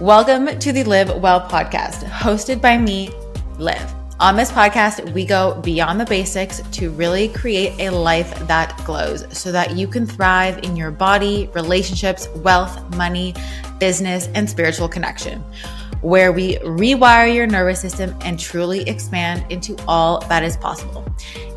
Welcome to the Liv Well podcast, hosted by me, Liv. On this podcast, we go beyond the basics to really create a life that glows so that you can thrive in your body, relationships, wealth, money, business, and spiritual connection where we rewire your nervous system and truly expand into all that is possible.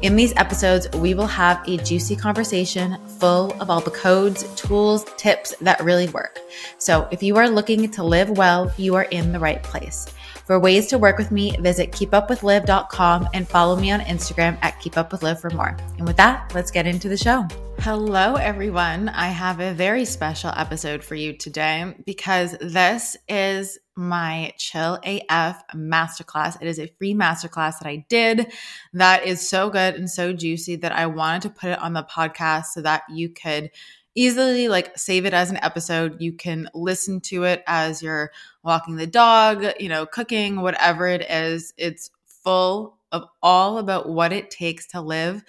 In these episodes, we will have a juicy conversation full of all the codes, tools, tips that really work. So if you are looking to live well, you are in the right place. For ways to work with me, visit keepupwithliv.com and follow me on Instagram at keepupwithliv for more. And with that, let's get into the show. Hello, everyone. I have a very special episode for you today because this is my Chill AF masterclass. It is a free masterclass that I did that is so good and so juicy that I wanted to put it on the podcast so that you could easily like save it as an episode. You can listen to it as you're walking the dog, you know, cooking, whatever it is. It's full of all about what it takes to live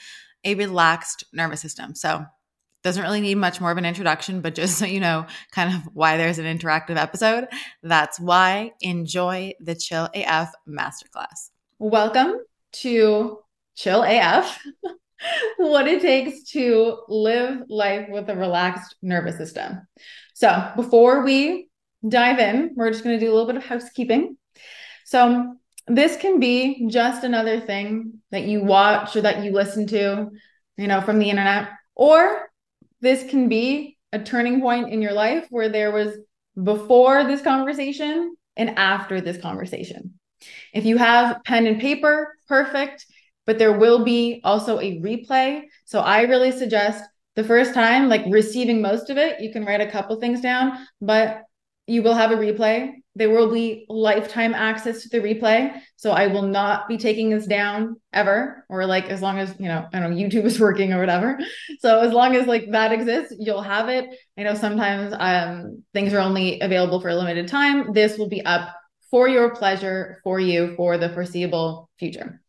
a relaxed nervous system. So, doesn't really need much more of an introduction, but just so you know kind of why there's an interactive episode, that's why enjoy the Chill AF masterclass. Welcome to Chill AF. what it takes to live life with a relaxed nervous system. So, before we dive in, we're just going to do a little bit of housekeeping. So, this can be just another thing that you watch or that you listen to, you know, from the internet, or this can be a turning point in your life where there was before this conversation and after this conversation. If you have pen and paper, perfect but there will be also a replay. So I really suggest the first time, like receiving most of it, you can write a couple things down, but you will have a replay. There will be lifetime access to the replay. So I will not be taking this down ever, or like as long as, you know, I don't know, YouTube is working or whatever. So as long as like that exists, you'll have it. I know sometimes um, things are only available for a limited time. This will be up for your pleasure for you for the foreseeable future.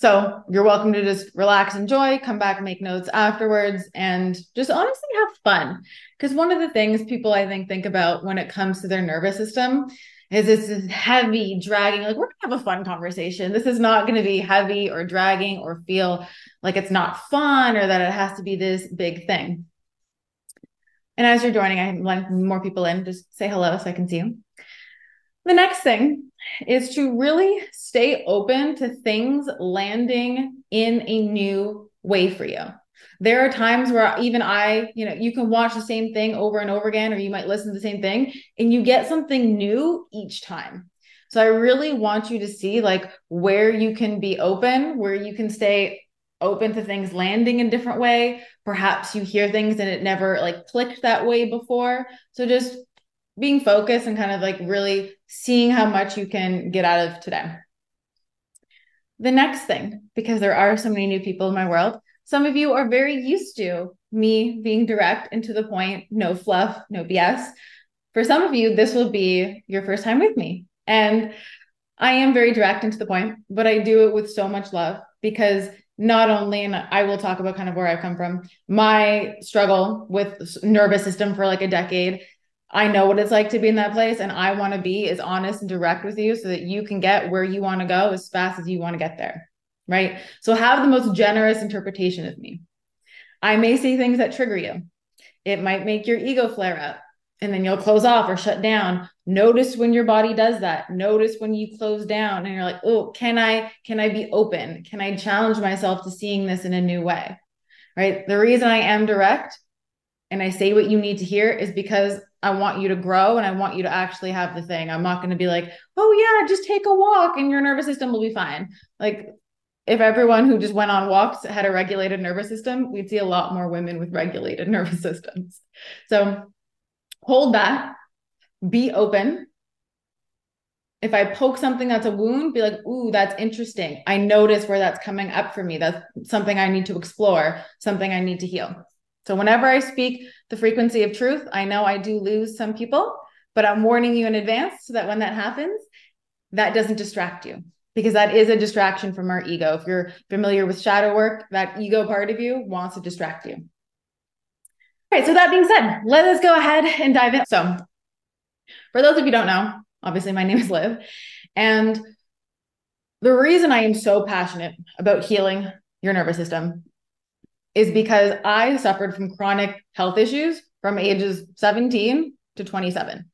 So you're welcome to just relax, enjoy, come back, make notes afterwards, and just honestly have fun. Because one of the things people I think think about when it comes to their nervous system is this is heavy, dragging, like we're gonna have a fun conversation. This is not gonna be heavy or dragging or feel like it's not fun or that it has to be this big thing. And as you're joining, I want more people in, just say hello so I can see you. The next thing is to really stay open to things landing in a new way for you. There are times where even I, you know, you can watch the same thing over and over again, or you might listen to the same thing and you get something new each time. So I really want you to see like where you can be open, where you can stay open to things landing in different way. Perhaps you hear things and it never like clicked that way before. So just being focused and kind of like really seeing how much you can get out of today. The next thing, because there are so many new people in my world, some of you are very used to me being direct and to the point, no fluff, no BS. For some of you, this will be your first time with me. And I am very direct and to the point, but I do it with so much love because not only, and I will talk about kind of where I've come from, my struggle with nervous system for like a decade I know what it's like to be in that place and I want to be as honest and direct with you so that you can get where you want to go as fast as you want to get there. Right. So have the most generous interpretation of me. I may say things that trigger you. It might make your ego flare up and then you'll close off or shut down. Notice when your body does that. Notice when you close down and you're like, "Oh, can I can I be open? Can I challenge myself to seeing this in a new way?" Right? The reason I am direct and I say what you need to hear is because I want you to grow and I want you to actually have the thing. I'm not going to be like, oh, yeah, just take a walk and your nervous system will be fine. Like, if everyone who just went on walks had a regulated nervous system, we'd see a lot more women with regulated nervous systems. So hold that, be open. If I poke something that's a wound, be like, ooh, that's interesting. I notice where that's coming up for me. That's something I need to explore, something I need to heal. So whenever I speak the frequency of truth, I know I do lose some people, but I'm warning you in advance so that when that happens, that doesn't distract you because that is a distraction from our ego. If you're familiar with shadow work, that ego part of you wants to distract you. All right, so that being said, let us go ahead and dive in. So, for those of you don't know, obviously my name is Liv. And the reason I am so passionate about healing your nervous system is because I suffered from chronic health issues from ages 17 to 27.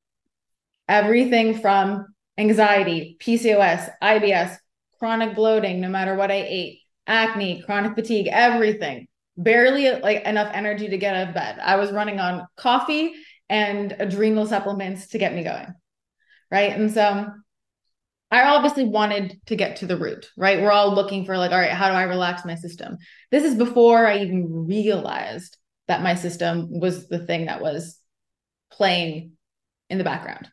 Everything from anxiety, PCOS, IBS, chronic bloating, no matter what I ate, acne, chronic fatigue, everything. Barely like enough energy to get out of bed. I was running on coffee and adrenal supplements to get me going. Right. And so I obviously wanted to get to the root, right? We're all looking for like, all right, how do I relax my system? This is before I even realized that my system was the thing that was playing in the background.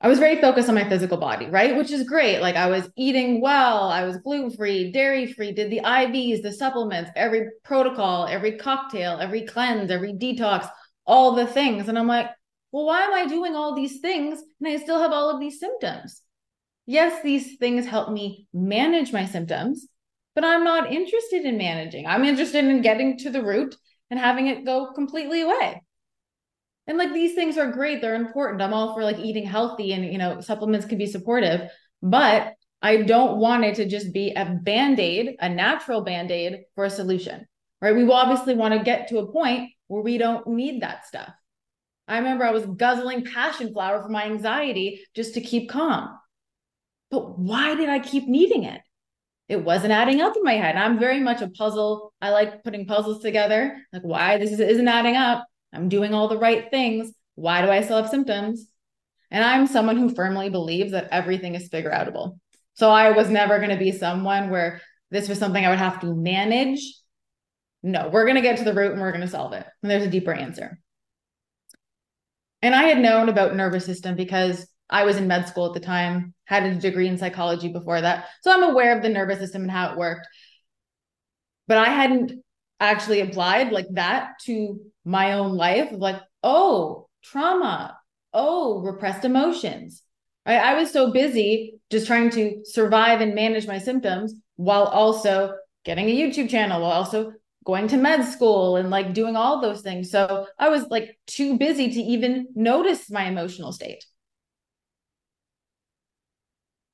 I was very focused on my physical body, right? Which is great. Like I was eating well, I was gluten free, dairy free, did the IVs, the supplements, every protocol, every cocktail, every cleanse, every detox, all the things. And I'm like, well, why am I doing all these things and I still have all of these symptoms? Yes, these things help me manage my symptoms, but I'm not interested in managing. I'm interested in getting to the root and having it go completely away. And like these things are great, they're important. I'm all for like eating healthy and, you know, supplements can be supportive, but I don't want it to just be a band aid, a natural band aid for a solution, right? We obviously want to get to a point where we don't need that stuff. I remember I was guzzling passion flower for my anxiety just to keep calm. But why did I keep needing it? It wasn't adding up in my head. I'm very much a puzzle. I like putting puzzles together. Like, why this isn't adding up? I'm doing all the right things. Why do I still have symptoms? And I'm someone who firmly believes that everything is figure outable. So I was never going to be someone where this was something I would have to manage. No, we're going to get to the root and we're going to solve it. And there's a deeper answer. And I had known about nervous system because I was in med school at the time, had a degree in psychology before that. So I'm aware of the nervous system and how it worked. But I hadn't actually applied like that to my own life of like, oh, trauma, oh, repressed emotions. Right? I was so busy just trying to survive and manage my symptoms while also getting a YouTube channel, while also going to med school and like doing all those things. So I was like too busy to even notice my emotional state.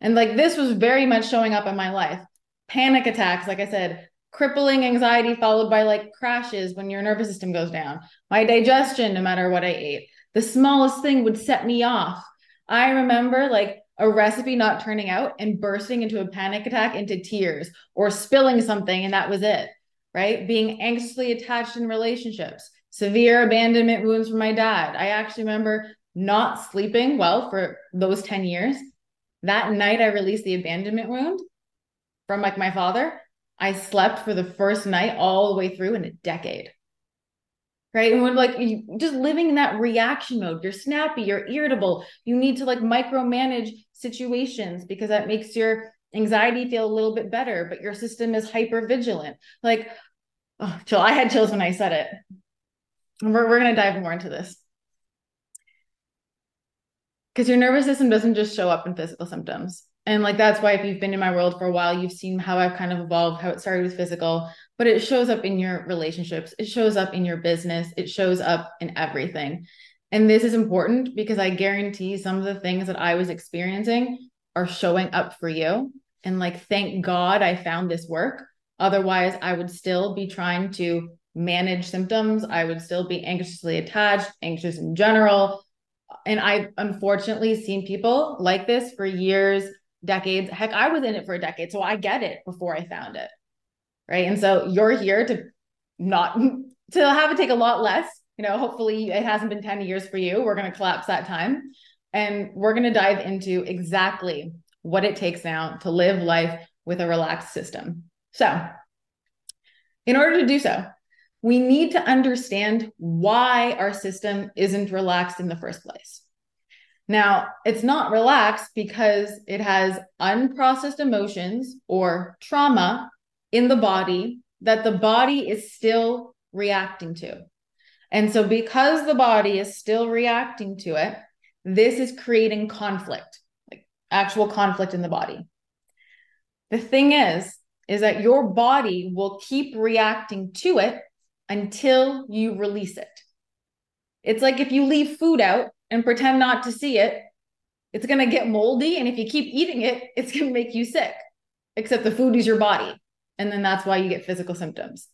And like this was very much showing up in my life. Panic attacks, like I said, crippling anxiety followed by like crashes when your nervous system goes down. My digestion, no matter what I ate, the smallest thing would set me off. I remember like a recipe not turning out and bursting into a panic attack into tears or spilling something and that was it, right? Being anxiously attached in relationships, severe abandonment wounds from my dad. I actually remember not sleeping well for those 10 years that night I released the abandonment wound from like my father, I slept for the first night all the way through in a decade. Right. And when like you just living in that reaction mode, you're snappy, you're irritable, you need to like micromanage situations because that makes your anxiety feel a little bit better, but your system is hyper vigilant. Like, oh, chill. I had chills when I said it. We're, we're going to dive more into this because your nervous system doesn't just show up in physical symptoms. And like that's why if you've been in my world for a while, you've seen how I've kind of evolved, how it started with physical, but it shows up in your relationships, it shows up in your business, it shows up in everything. And this is important because I guarantee some of the things that I was experiencing are showing up for you. And like, thank God I found this work. Otherwise, I would still be trying to manage symptoms. I would still be anxiously attached, anxious in general, and I've unfortunately seen people like this for years, decades. Heck, I was in it for a decade, so I get it before I found it. Right. And so you're here to not to have it take a lot less. You know, hopefully it hasn't been 10 years for you. We're going to collapse that time. And we're going to dive into exactly what it takes now to live life with a relaxed system. So, in order to do so, we need to understand why our system isn't relaxed in the first place. Now, it's not relaxed because it has unprocessed emotions or trauma in the body that the body is still reacting to. And so, because the body is still reacting to it, this is creating conflict, like actual conflict in the body. The thing is, is that your body will keep reacting to it until you release it. It's like if you leave food out and pretend not to see it, it's going to get moldy. And if you keep eating it, it's going to make you sick, except the food is your body. And then that's why you get physical symptoms.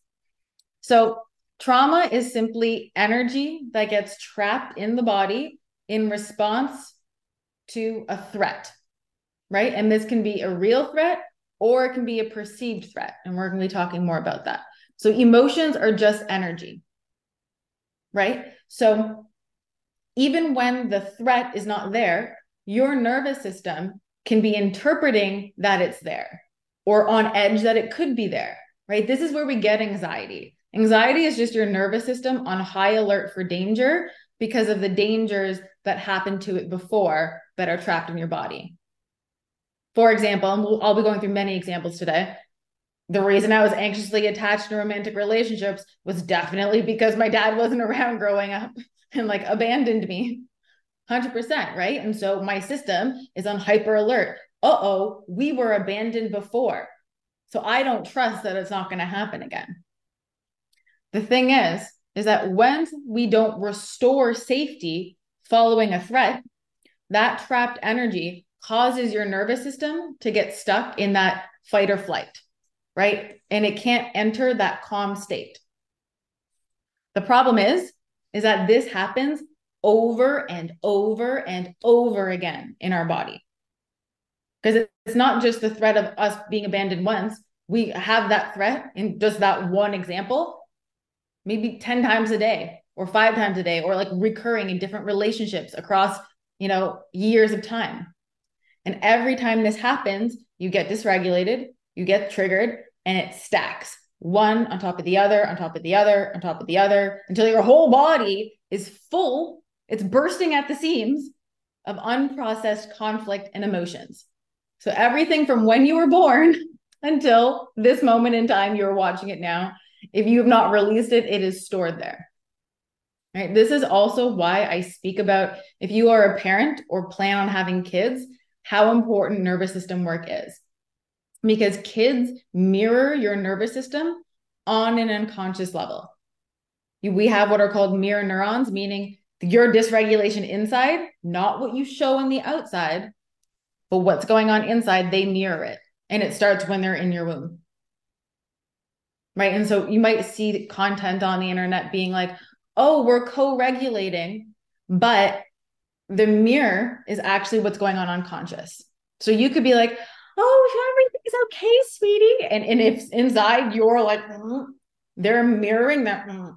So, trauma is simply energy that gets trapped in the body in response to a threat, right? And this can be a real threat or it can be a perceived threat. And we're going to be talking more about that. So, emotions are just energy, right? So, even when the threat is not there, your nervous system can be interpreting that it's there or on edge that it could be there, right? This is where we get anxiety. Anxiety is just your nervous system on high alert for danger because of the dangers that happened to it before that are trapped in your body. For example, and I'll be going through many examples today. The reason I was anxiously attached to romantic relationships was definitely because my dad wasn't around growing up and like abandoned me 100%, right? And so my system is on hyper alert. Uh oh, we were abandoned before. So I don't trust that it's not going to happen again. The thing is, is that when we don't restore safety following a threat, that trapped energy causes your nervous system to get stuck in that fight or flight, right? And it can't enter that calm state. The problem is, is that this happens over and over and over again in our body. Because it's not just the threat of us being abandoned once. We have that threat in just that one example, maybe 10 times a day or five times a day, or like recurring in different relationships across, you know, years of time. And every time this happens, you get dysregulated, you get triggered, and it stacks one on top of the other, on top of the other, on top of the other, until your whole body is full, it's bursting at the seams of unprocessed conflict and emotions. So everything from when you were born until this moment in time you're watching it now, if you have not released it, it is stored there. Right? This is also why I speak about if you are a parent or plan on having kids, how important nervous system work is because kids mirror your nervous system on an unconscious level. We have what are called mirror neurons, meaning your dysregulation inside, not what you show on the outside, but what's going on inside, they mirror it. And it starts when they're in your womb. Right. And so you might see content on the internet being like, oh, we're co regulating, but the mirror is actually what's going on unconscious. So you could be like, oh, everything's okay, sweetie. And, and if inside you're like, mm, they're mirroring that. Mm.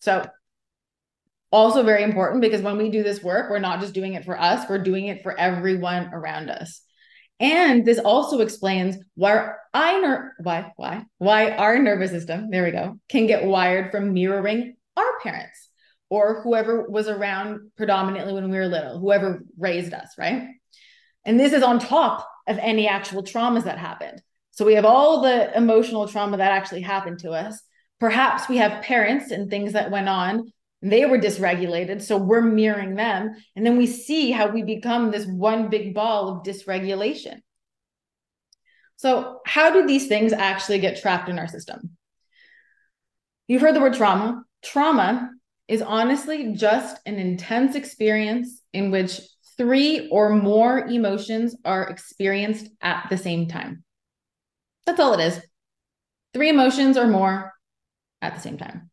So also very important because when we do this work, we're not just doing it for us, we're doing it for everyone around us. And this also explains why I ner- why why why our nervous system, there we go, can get wired from mirroring our parents or whoever was around predominantly when we were little, whoever raised us, right? And this is on top of any actual traumas that happened. So we have all the emotional trauma that actually happened to us. Perhaps we have parents and things that went on. They were dysregulated. So we're mirroring them. And then we see how we become this one big ball of dysregulation. So, how do these things actually get trapped in our system? You've heard the word trauma. Trauma is honestly just an intense experience in which three or more emotions are experienced at the same time. That's all it is. Three emotions or more at the same time.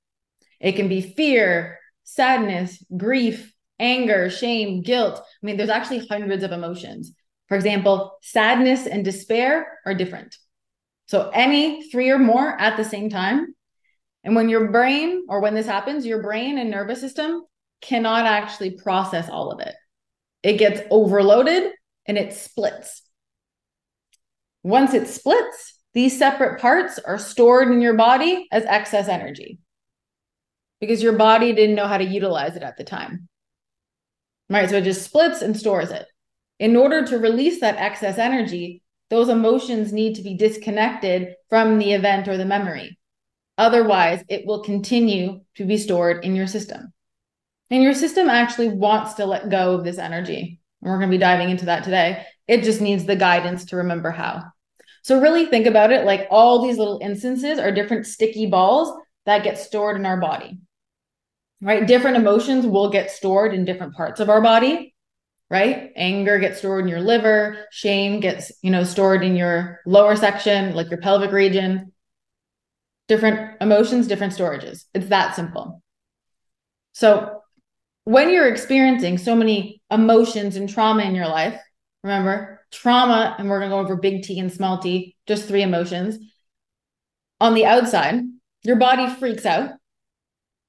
It can be fear, sadness, grief, anger, shame, guilt. I mean, there's actually hundreds of emotions. For example, sadness and despair are different. So, any three or more at the same time. And when your brain, or when this happens, your brain and nervous system cannot actually process all of it it gets overloaded and it splits. Once it splits, these separate parts are stored in your body as excess energy because your body didn't know how to utilize it at the time. Right. So it just splits and stores it. In order to release that excess energy, those emotions need to be disconnected from the event or the memory. Otherwise, it will continue to be stored in your system. And your system actually wants to let go of this energy. And we're going to be diving into that today. It just needs the guidance to remember how. So, really think about it like all these little instances are different sticky balls that get stored in our body. right? Different emotions will get stored in different parts of our body, right? Anger gets stored in your liver, shame gets, you know, stored in your lower section, like your pelvic region. Different emotions, different storages. It's that simple. So, when you're experiencing so many emotions and trauma in your life, remember, trauma, and we're going to go over big T and small t, just three emotions. On the outside, your body freaks out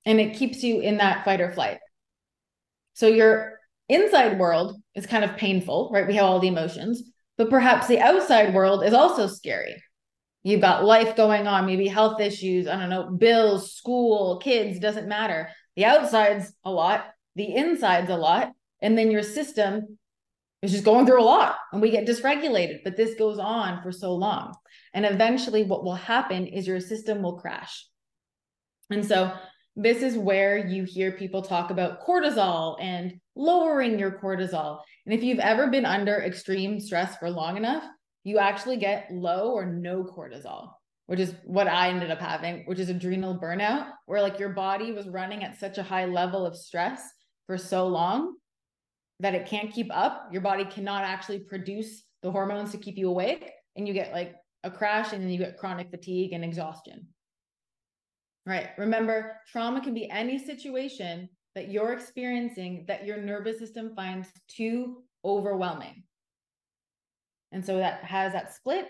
and it keeps you in that fight or flight. So your inside world is kind of painful, right? We have all the emotions, but perhaps the outside world is also scary. You've got life going on, maybe health issues, I don't know, bills, school, kids, doesn't matter. The outside's a lot, the inside's a lot, and then your system is just going through a lot and we get dysregulated, but this goes on for so long. And eventually what will happen is your system will crash. And so this is where you hear people talk about cortisol and lowering your cortisol. And if you've ever been under extreme stress for long enough, you actually get low or no cortisol, which is what I ended up having, which is adrenal burnout, where like your body was running at such a high level of stress for so long that it can't keep up. Your body cannot actually produce the hormones to keep you awake, and you get like a crash, and then you get chronic fatigue and exhaustion. Right. Remember, trauma can be any situation that you're experiencing that your nervous system finds too overwhelming. And so that has that split.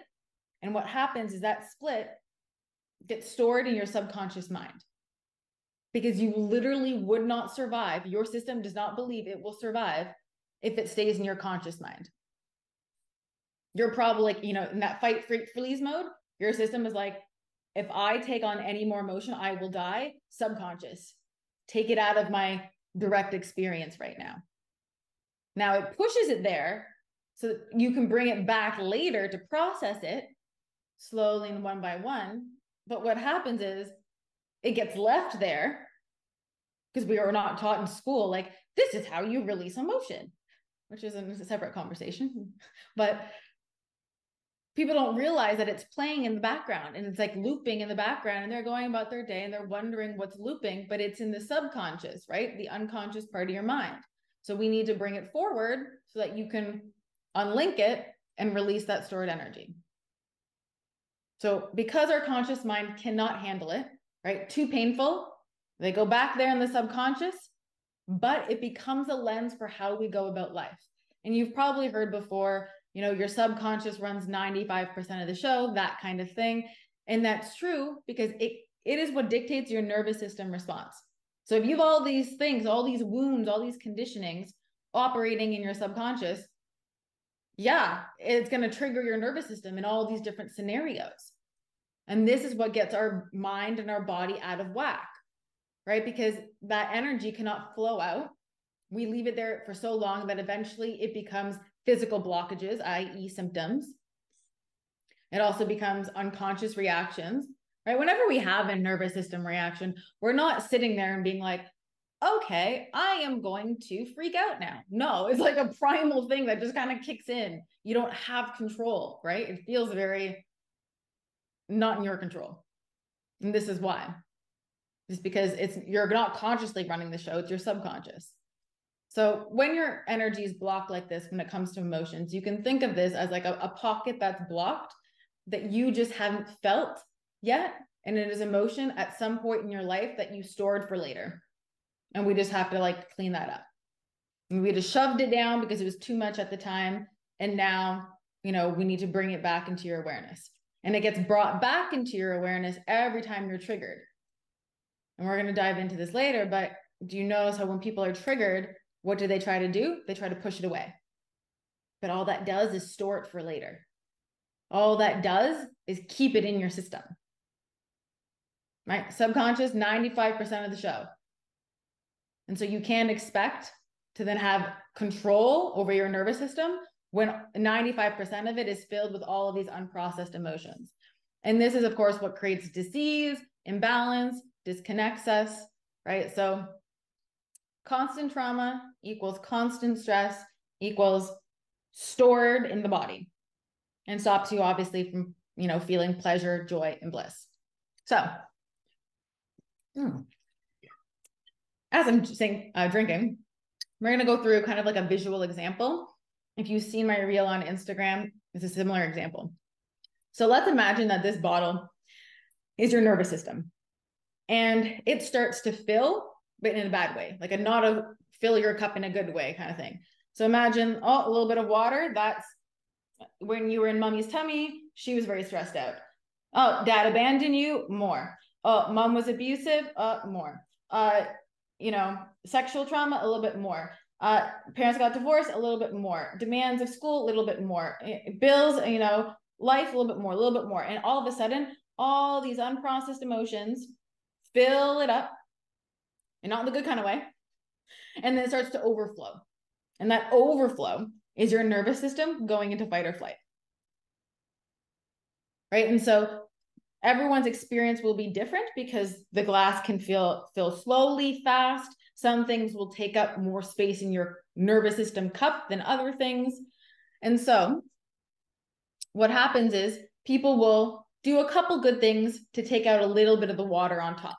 And what happens is that split gets stored in your subconscious mind because you literally would not survive. Your system does not believe it will survive if it stays in your conscious mind. You're probably like, you know, in that fight, freak, freeze mode, your system is like, if I take on any more emotion, I will die. Subconscious. Take it out of my direct experience right now. Now it pushes it there so you can bring it back later to process it slowly and one by one. But what happens is it gets left there because we are not taught in school, like, this is how you release emotion, which is a separate conversation. But people don't realize that it's playing in the background and it's like looping in the background and they're going about their day and they're wondering what's looping, but it's in the subconscious, right? The unconscious part of your mind. So we need to bring it forward so that you can unlink it and release that stored energy. So because our conscious mind cannot handle it, right? Too painful, they go back there in the subconscious, but it becomes a lens for how we go about life. And you've probably heard before you know, your subconscious runs 95% of the show, that kind of thing. And that's true because it it is what dictates your nervous system response. So if you have all these things, all these wounds, all these conditionings operating in your subconscious, yeah, it's going to trigger your nervous system in all these different scenarios. And this is what gets our mind and our body out of whack, right? Because that energy cannot flow out. We leave it there for so long that eventually it becomes physical blockages, i.e., symptoms. It also becomes unconscious reactions, right? Whenever we have a nervous system reaction, we're not sitting there and being like, okay, I am going to freak out now. No, it's like a primal thing that just kind of kicks in. You don't have control, right? It feels very not in your control. And this is why. Just because it's you're not consciously running the show, it's your subconscious. So when your energy is blocked like this, when it comes to emotions, you can think of this as like a, a pocket that's blocked that you just haven't felt yet. And it is emotion at some point in your life that you stored for later. And we just have to like clean that up. And we just shoved it down because it was too much at the time. And now, you know, we need to bring it back into your awareness. And it gets brought back into your awareness every time you're triggered. And we're going to dive into this later, but do you notice how when people are triggered, what do they try to do? They try to push it away. But all that does is store it for later. All that does is keep it in your system. Right? Subconscious, 95% of the show. And so you can't expect to then have control over your nervous system when 95% of it is filled with all of these unprocessed emotions. And this is, of course, what creates disease, imbalance, disconnects us, right? So constant trauma equals constant stress equals stored in the body and stops you obviously from you know feeling pleasure joy and bliss so hmm. as I'm saying, uh, drinking, we're going to go through kind of like a visual example. If you've seen my reel on Instagram, it's a similar example. So let's imagine that this bottle is your nervous system and it starts to fill, but in a bad way, like a not a fill your cup in a good way kind of thing. So imagine, oh, a little bit of water. That's when you were in mommy's tummy, she was very stressed out. Oh, dad abandoned you, more. Oh, mom was abusive, uh, more. Uh, you know, sexual trauma, a little bit more. Uh, parents got divorced, a little bit more. Demands of school, a little bit more. Eh, bills, you know, life, a little bit more, a little bit more. And all of a sudden, all these unprocessed emotions fill it up, and not in the good kind of way. And then it starts to overflow. And that overflow is your nervous system going into fight or flight. Right. And so everyone's experience will be different because the glass can feel fill slowly, fast. Some things will take up more space in your nervous system cup than other things. And so what happens is people will do a couple good things to take out a little bit of the water on top.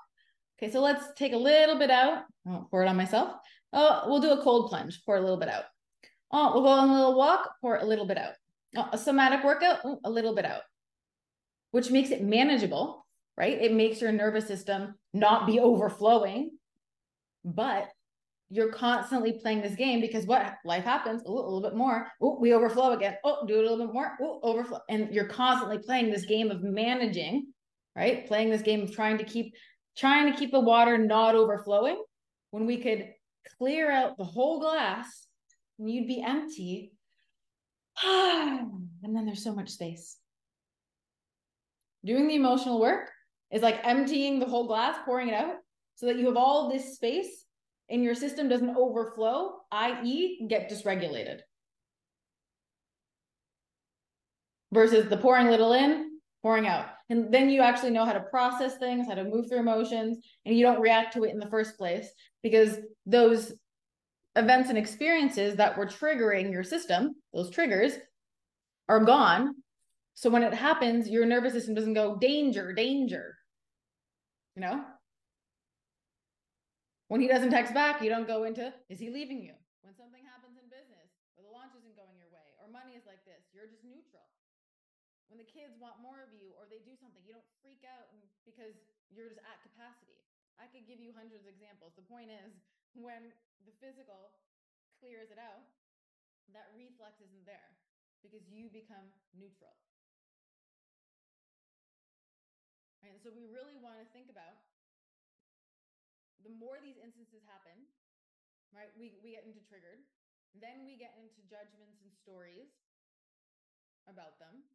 Okay, so let's take a little bit out. I'll pour it on myself. Oh, we'll do a cold plunge, pour a little bit out. Oh, we'll go on a little walk, pour a little bit out. Oh, a somatic workout, a little bit out, which makes it manageable, right? It makes your nervous system not be overflowing, but you're constantly playing this game because what life happens Ooh, a little bit more we overflow again oh do a little bit more overflow and you're constantly playing this game of managing right playing this game of trying to keep trying to keep the water not overflowing when we could clear out the whole glass and you'd be empty. and then there's so much space. Doing the emotional work is like emptying the whole glass, pouring it out so that you have all this space and your system doesn't overflow, i.e., get dysregulated. Versus the pouring little in, pouring out. And then you actually know how to process things, how to move through emotions, and you don't react to it in the first place because those events and experiences that were triggering your system, those triggers, are gone. So when it happens, your nervous system doesn't go danger, danger. You know? When he doesn't text back, you don't go into is he leaving you? When something happens in business or the launch isn't going your way or money is like this, you're just neutral. When the kids want more of you or they do something, you don't freak out because you're just at capacity. I could give you hundreds of examples. The point is, when the physical clears it out, that reflex isn't there because you become neutral. And so we really want to think about the more these instances happen, right? We we get into triggered, then we get into judgments and stories about them.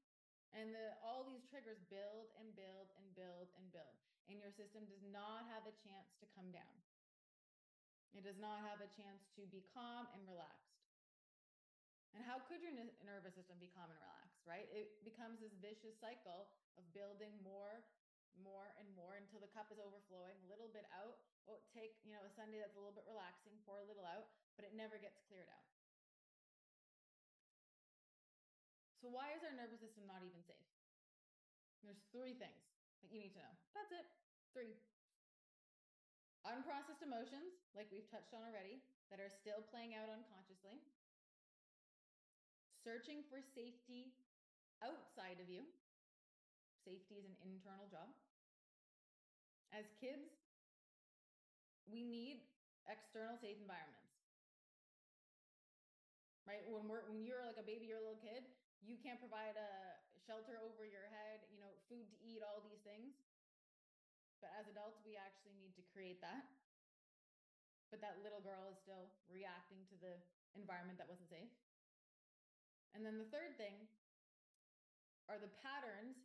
And the all these triggers build and build and build and build. And your system does not have a chance to come down. It does not have a chance to be calm and relaxed. And how could your nervous system be calm and relaxed, right? It becomes this vicious cycle of building more, more, and more until the cup is overflowing, a little bit out. Oh, take, you know, a Sunday that's a little bit relaxing, pour a little out, but it never gets cleared out. So, why is our nervous system not even safe? There's three things that you need to know. That's it. Three. Unprocessed emotions, like we've touched on already, that are still playing out unconsciously. Searching for safety outside of you. Safety is an internal job. As kids, we need external safe environments. Right? When we're when you're like a baby, you're a little kid, you can't provide a shelter over your head, you know, food to eat, all these things. But as adults, we actually need to create that. But that little girl is still reacting to the environment that wasn't safe. And then the third thing are the patterns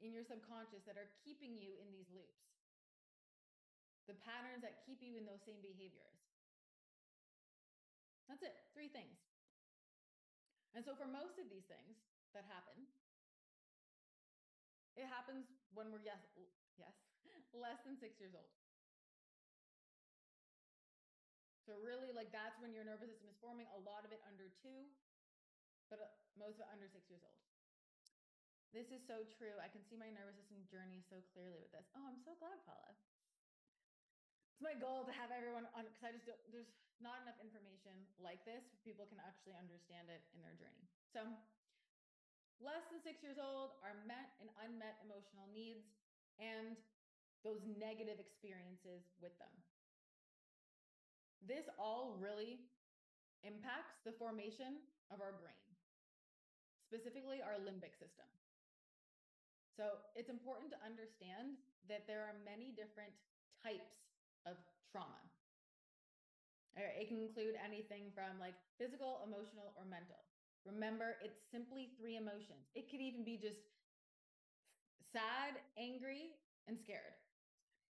in your subconscious that are keeping you in these loops. The patterns that keep you in those same behaviors. That's it, three things. And so, for most of these things that happen, it happens when we're yes, yes, less than six years old. So really, like that's when your nervous system is forming. A lot of it under two, but uh, most of it under six years old. This is so true. I can see my nervous system journey so clearly with this. Oh, I'm so glad, Paula. It's my goal to have everyone on because I just don't, there's not enough information like this people can actually understand it in their journey. So less than six years old are met and unmet emotional needs and those negative experiences with them. This all really impacts the formation of our brain, specifically our limbic system. So it's important to understand that there are many different types trauma. It can include anything from like physical, emotional, or mental. Remember, it's simply three emotions. It could even be just sad, angry, and scared.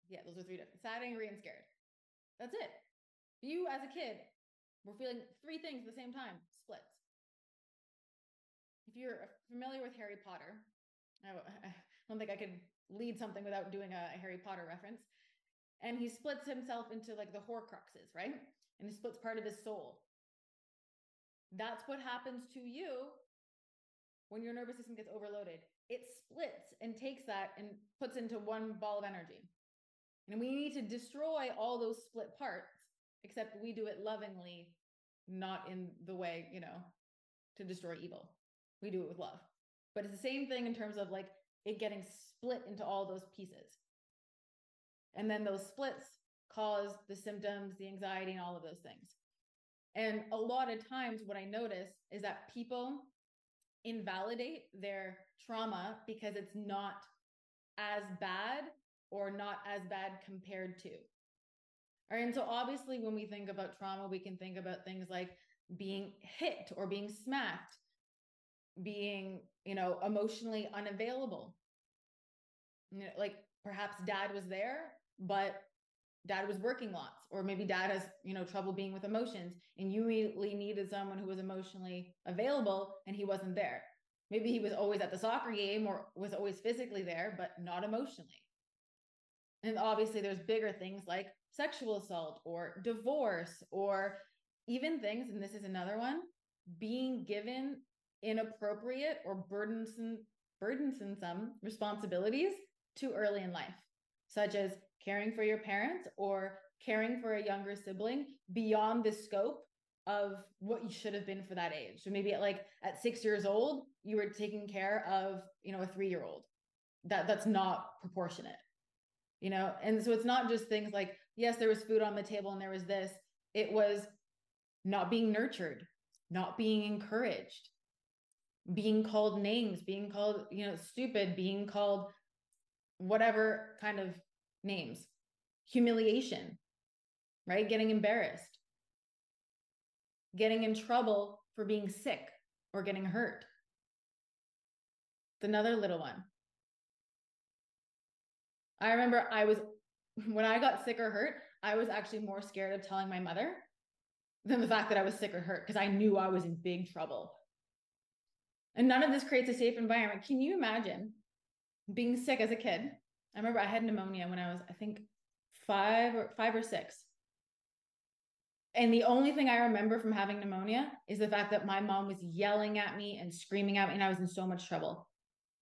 Yeah, those are three different sad, angry, and scared. That's it. You as a kid were feeling three things at the same time, splits. If you're familiar with Harry Potter, I don't think I could lead something without doing a Harry Potter reference. And he splits himself into like the Horcruxes, right? And he splits part of his soul. That's what happens to you when your nervous system gets overloaded. It splits and takes that and puts into one ball of energy. And we need to destroy all those split parts, except we do it lovingly, not in the way, you know, to destroy evil. We do it with love. But it's the same thing in terms of like it getting split into all those pieces. And then those splits cause the symptoms, the anxiety, and all of those things. And a lot of times, what I notice is that people invalidate their trauma because it's not as bad or not as bad compared to. All right. And so, obviously, when we think about trauma, we can think about things like being hit or being smacked, being, you know, emotionally unavailable. You know, like perhaps dad was there, but dad was working lots or maybe dad has you know trouble being with emotions and you immediately needed someone who was emotionally available and he wasn't there. Maybe he was always at the soccer game or was always physically there but not emotionally. And obviously there's bigger things like sexual assault or divorce or even things and this is another one being given inappropriate or burdensome burdensome responsibilities too early in life such as caring for your parents or caring for a younger sibling beyond the scope of what you should have been for that age. So maybe at like at 6 years old, you were taking care of, you know, a 3-year-old. That that's not proportionate. You know, and so it's not just things like yes, there was food on the table and there was this. It was not being nurtured, not being encouraged, being called names, being called, you know, stupid, being called whatever kind of names, humiliation, right? Getting embarrassed, getting in trouble for being sick or getting hurt. It's another little one. I remember I was, when I got sick or hurt, I was actually more scared of telling my mother than the fact that I was sick or hurt because I knew I was in big trouble. And none of this creates a safe environment. Can you imagine being sick as a kid. I remember I had pneumonia when I was, I think, five or five or six. And the only thing I remember from having pneumonia is the fact that my mom was yelling at me and screaming at me, and I was in so much trouble.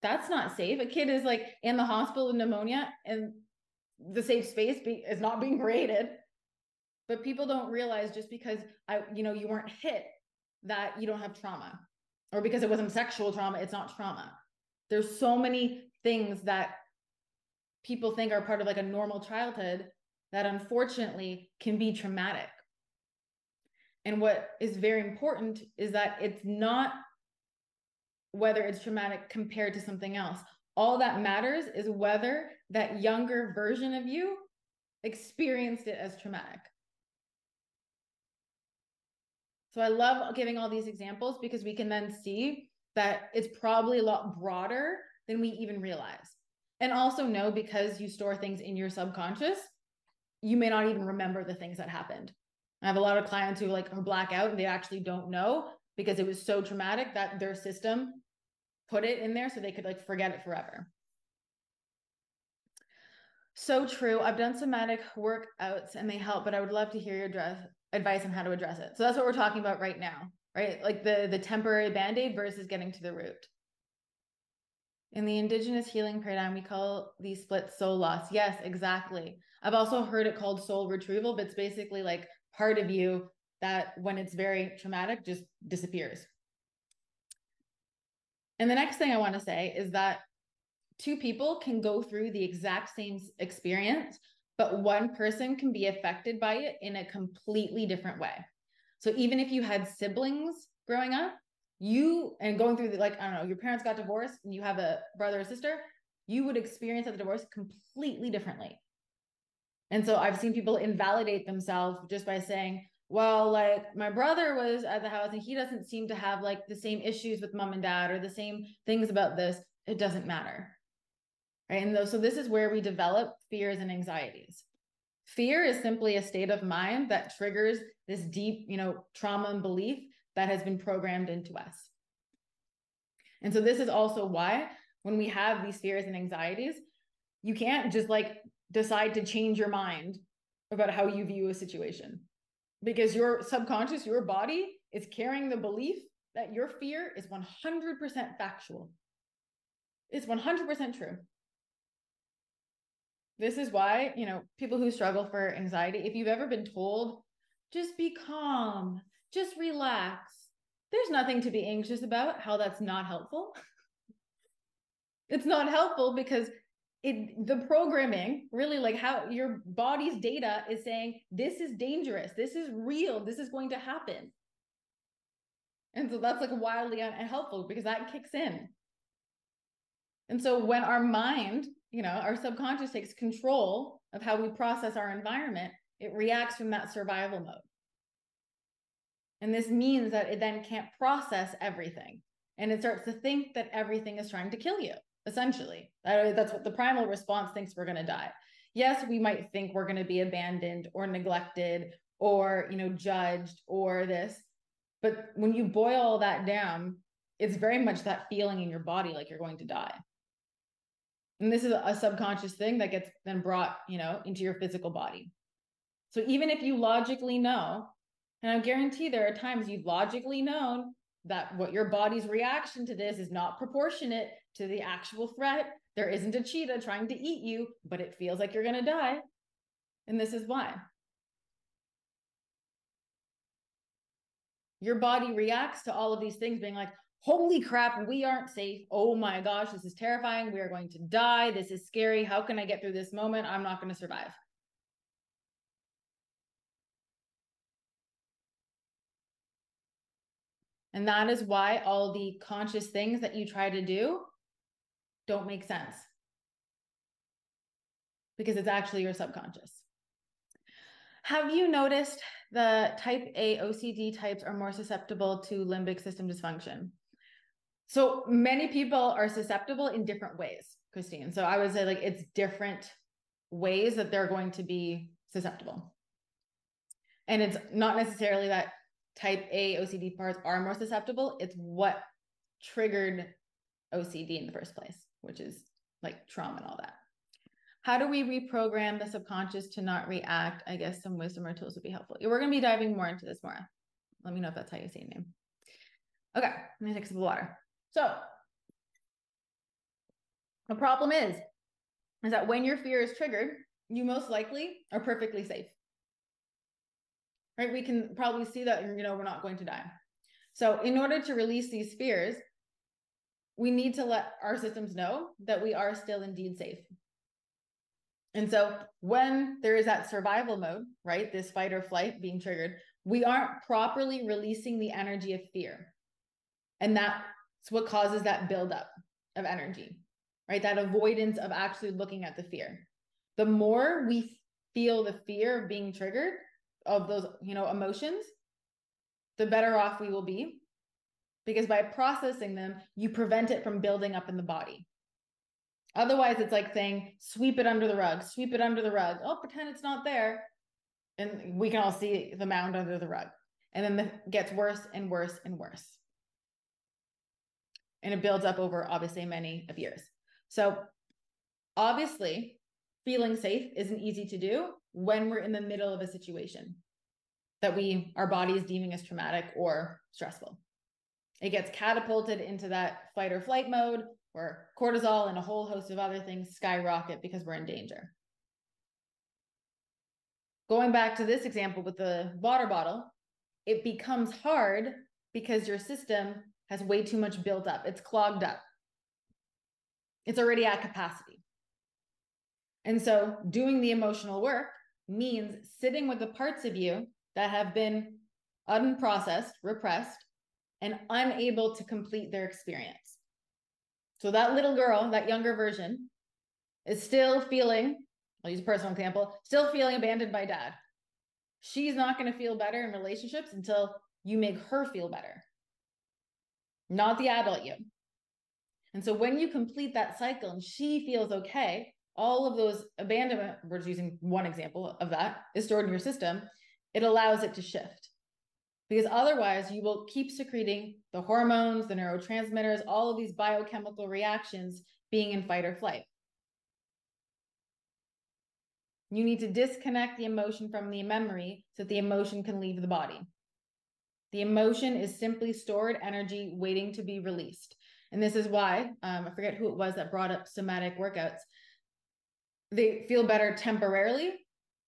That's not safe. A kid is like in the hospital with pneumonia, and the safe space be- is not being created. But people don't realize just because I, you know, you weren't hit that you don't have trauma, or because it wasn't sexual trauma, it's not trauma. There's so many things that people think are part of like a normal childhood that unfortunately can be traumatic. And what is very important is that it's not whether it's traumatic compared to something else. All that matters is whether that younger version of you experienced it as traumatic. So I love giving all these examples because we can then see that it's probably a lot broader than we even realize. And also know because you store things in your subconscious, you may not even remember the things that happened. I have a lot of clients who like are black out and they actually don't know because it was so traumatic that their system put it in there so they could like forget it forever. So true. I've done somatic workouts and they help, but I would love to hear your address, advice on how to address it. So that's what we're talking about right now, right? Like the the temporary band-aid versus getting to the root. In the indigenous healing paradigm, we call these splits soul loss. Yes, exactly. I've also heard it called soul retrieval, but it's basically like part of you that when it's very traumatic just disappears. And the next thing I want to say is that two people can go through the exact same experience, but one person can be affected by it in a completely different way. So even if you had siblings growing up, you and going through the like, I don't know, your parents got divorced and you have a brother or sister, you would experience the divorce completely differently. And so I've seen people invalidate themselves just by saying, well, like my brother was at the house and he doesn't seem to have like the same issues with mom and dad or the same things about this. It doesn't matter. Right. And so this is where we develop fears and anxieties. Fear is simply a state of mind that triggers this deep, you know, trauma and belief that has been programmed into us. And so this is also why when we have these fears and anxieties, you can't just like decide to change your mind about how you view a situation because your subconscious, your body is carrying the belief that your fear is 100% factual. It's 100% true. This is why, you know, people who struggle for anxiety, if you've ever been told, just be calm, just relax, there's nothing to be anxious about, how that's not helpful. it's not helpful because it the programming really like how your body's data is saying this is dangerous this is real this is going to happen and so that's like wildly unhelpful because that kicks in and so when our mind you know, our subconscious takes control of how we process our environment, it reacts from that survival mode. And this means that it then can't process everything. And it starts to think that everything is trying to kill you, essentially. That's what the primal response thinks we're going to die. Yes, we might think we're going to be abandoned or neglected or, you know, judged or this. But when you boil all that down, it's very much that feeling in your body like you're going to die and this is a subconscious thing that gets then brought you know into your physical body so even if you logically know and i guarantee there are times you've logically known that what your body's reaction to this is not proportionate to the actual threat there isn't a cheetah trying to eat you but it feels like you're going to die and this is why your body reacts to all of these things being like holy crap, we aren't safe. Oh my gosh, this is terrifying. We are going to die. This is scary. How can I get through this moment? I'm not going to survive. And that is why all the conscious things that you try to do don't make sense because it's actually your subconscious. Have you noticed the type A OCD types are more susceptible to limbic system dysfunction? So many people are susceptible in different ways, Christine. So I would say like it's different ways that they're going to be susceptible. And it's not necessarily that type A OCD parts are more susceptible, it's what triggered OCD in the first place, which is like trauma and all that. How do we reprogram the subconscious to not react? I guess some wisdom or tools would be helpful. We're going to be diving more into this more. Let me know if that's how you say your name. Okay, let me take some water. So the problem is, is that when your fear is triggered, you most likely are perfectly safe. Right? We can probably see that, you know, we're not going to die. So in order to release these fears, we need to let our systems know that we are still indeed safe. And so when there is that survival mode, right, this fight or flight being triggered, we aren't properly releasing the energy of fear. And that's what causes that buildup of energy, right? That avoidance of actually looking at the fear. The more we feel the fear of being triggered of those, you know, emotions, the better off we will be. Because by processing them, you prevent it from building up in the body. Otherwise, it's like saying, sweep it under the rug, sweep it under the rug. Oh, pretend it's not there. And we can all see the mound under the rug. And then it gets worse and worse and worse and it builds up over obviously many of years. So obviously, feeling safe isn't easy to do when we're in the middle of a situation that we our body is deeming as traumatic or stressful. It gets catapulted into that fight or flight mode. where cortisol and a whole host of other things skyrocket because we're in danger. Going back to this example with the water bottle, it becomes hard because your system has way too much built up. It's clogged up. It's already at capacity. And so doing the emotional work means sitting with the parts of you that have been unprocessed, repressed, and unable to complete their experience. So that little girl, that younger version, is still feeling, I'll use a personal example, still feeling abandoned by dad. She's not going to feel better in relationships until you make her feel better, not the adult you. And so when you complete that cycle and she feels okay, all of those abandonment, we're just using one example of that, is stored in your system. It allows it to shift because otherwise you will keep secreting the hormones, the neurotransmitters, all of these biochemical reactions being in fight or flight. You need to disconnect the emotion from the memory so that the emotion can leave the body. The emotion is simply stored energy waiting to be released. And this is why, um, I forget who it was that brought up somatic workouts. They feel better temporarily,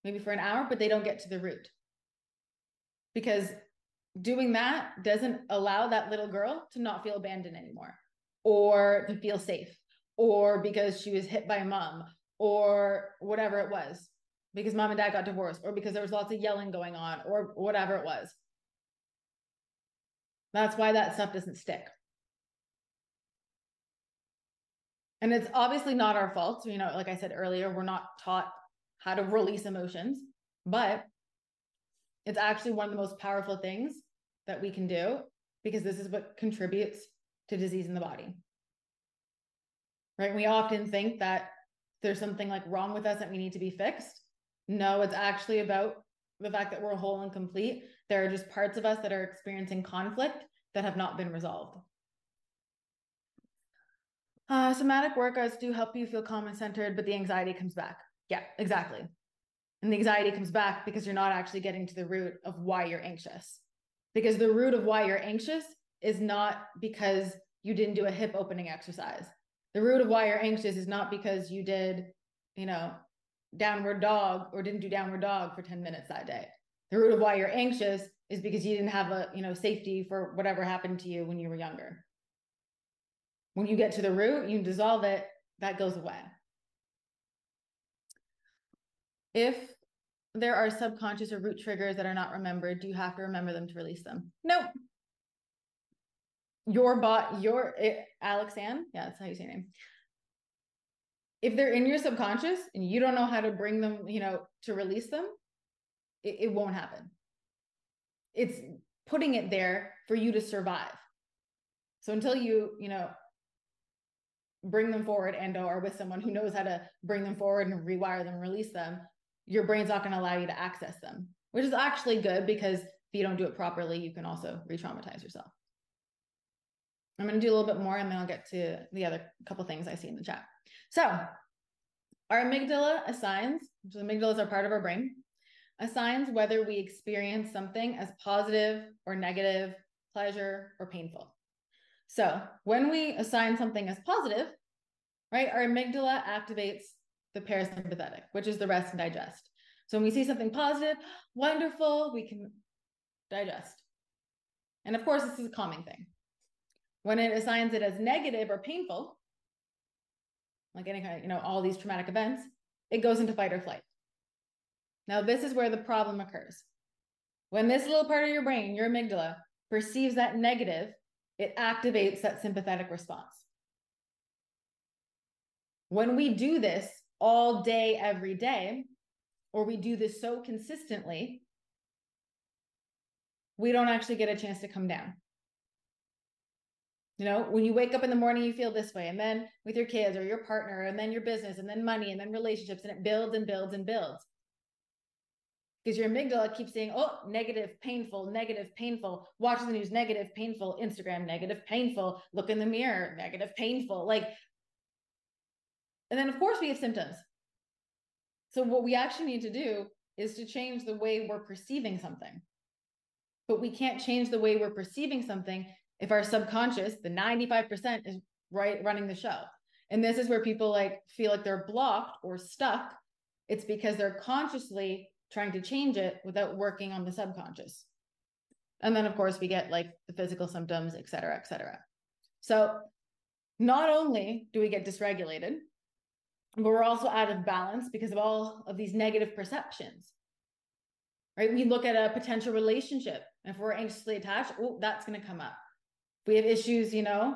maybe for an hour, but they don't get to the root. Because doing that doesn't allow that little girl to not feel abandoned anymore or to feel safe or because she was hit by mom or whatever it was because mom and dad got divorced or because there was lots of yelling going on or whatever it was. That's why that stuff doesn't stick. And it's obviously not our fault. You know, like I said earlier, we're not taught how to release emotions, but it's actually one of the most powerful things that we can do because this is what contributes to disease in the body. Right? We often think that there's something like wrong with us that we need to be fixed. No, it's actually about the fact that we're whole and complete. There are just parts of us that are experiencing conflict that have not been resolved. Uh, somatic workouts do help you feel calm and centered, but the anxiety comes back. Yeah, exactly. And the anxiety comes back because you're not actually getting to the root of why you're anxious. Because the root of why you're anxious is not because you didn't do a hip opening exercise. The root of why you're anxious is not because you did, you know, downward dog or didn't do downward dog for 10 minutes that day. The root of why you're anxious is because you didn't have a, you know, safety for whatever happened to you when you were younger. When you get to the root, you dissolve it, that goes away. If there are subconscious or root triggers that are not remembered, do you have to remember them to release them? Nope. Your bot, your it, Alex Ann, yeah, that's how you say your name. If they're in your subconscious and you don't know how to bring them, you know, to release them, it, it won't happen. It's putting it there for you to survive. So until you, you know, bring them forward and or with someone who knows how to bring them forward and rewire them, release them, your brain's not going to allow you to access them, which is actually good because if you don't do it properly, you can also re-traumatize yourself. I'm going to do a little bit more and then I'll get to the other couple things I see in the chat. So our amygdala assigns, so amygdalas are part of our brain, assigns whether we experience something as positive or negative, pleasure or painful. So when we assign something as positive, right, our amygdala activates the parasympathetic, which is the rest and digest. So when we see something positive, wonderful, we can digest. And of course, this is a calming thing. When it assigns it as negative or painful, like any kind of, you know, all these traumatic events, it goes into fight or flight. Now, this is where the problem occurs. When this little part of your brain, your amygdala, perceives that negative it activates that sympathetic response. When we do this all day, every day, or we do this so consistently, we don't actually get a chance to come down. You know, when you wake up in the morning, you feel this way, and then with your kids or your partner, and then your business, and then money, and then relationships, and it builds and builds and builds because your amygdala keeps saying, oh, negative, painful, negative, painful, watch the news, negative, painful, Instagram, negative, painful, look in the mirror, negative, painful. Like, and then of course we have symptoms. So what we actually need to do is to change the way we're perceiving something. But we can't change the way we're perceiving something if our subconscious, the 95% is right running the show. And this is where people like feel like they're blocked or stuck. It's because they're consciously trying to change it without working on the subconscious. And then of course we get like the physical symptoms, et cetera, et cetera. So not only do we get dysregulated, but we're also out of balance because of all of these negative perceptions. Right? We look at a potential relationship. If we're anxiously attached, oh, that's going to come up. We have issues, you know,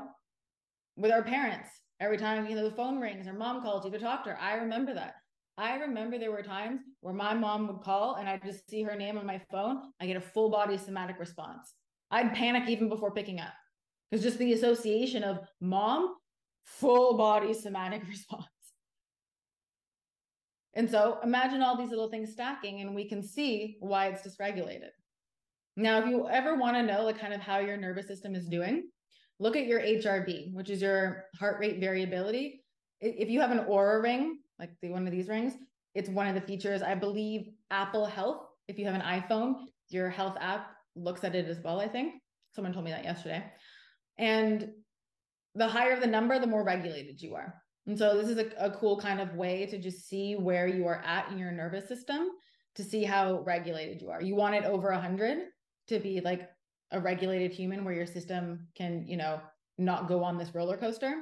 with our parents, every time, you know, the phone rings or mom calls you to talk to her. I remember that. I remember there were times where my mom would call and I'd just see her name on my phone. I get a full body somatic response. I'd panic even before picking up because just the association of mom, full body somatic response. And so imagine all these little things stacking and we can see why it's dysregulated. Now, if you ever want to know like kind of how your nervous system is doing, look at your HRV, which is your heart rate variability. If you have an Oura ring, like the one of these rings, it's one of the features. I believe Apple Health, if you have an iPhone, your health app looks at it as well, I think. Someone told me that yesterday. And the higher the number, the more regulated you are. And so this is a, a cool kind of way to just see where you are at in your nervous system to see how regulated you are. You want it over 100 to be like a regulated human where your system can, you know, not go on this roller coaster.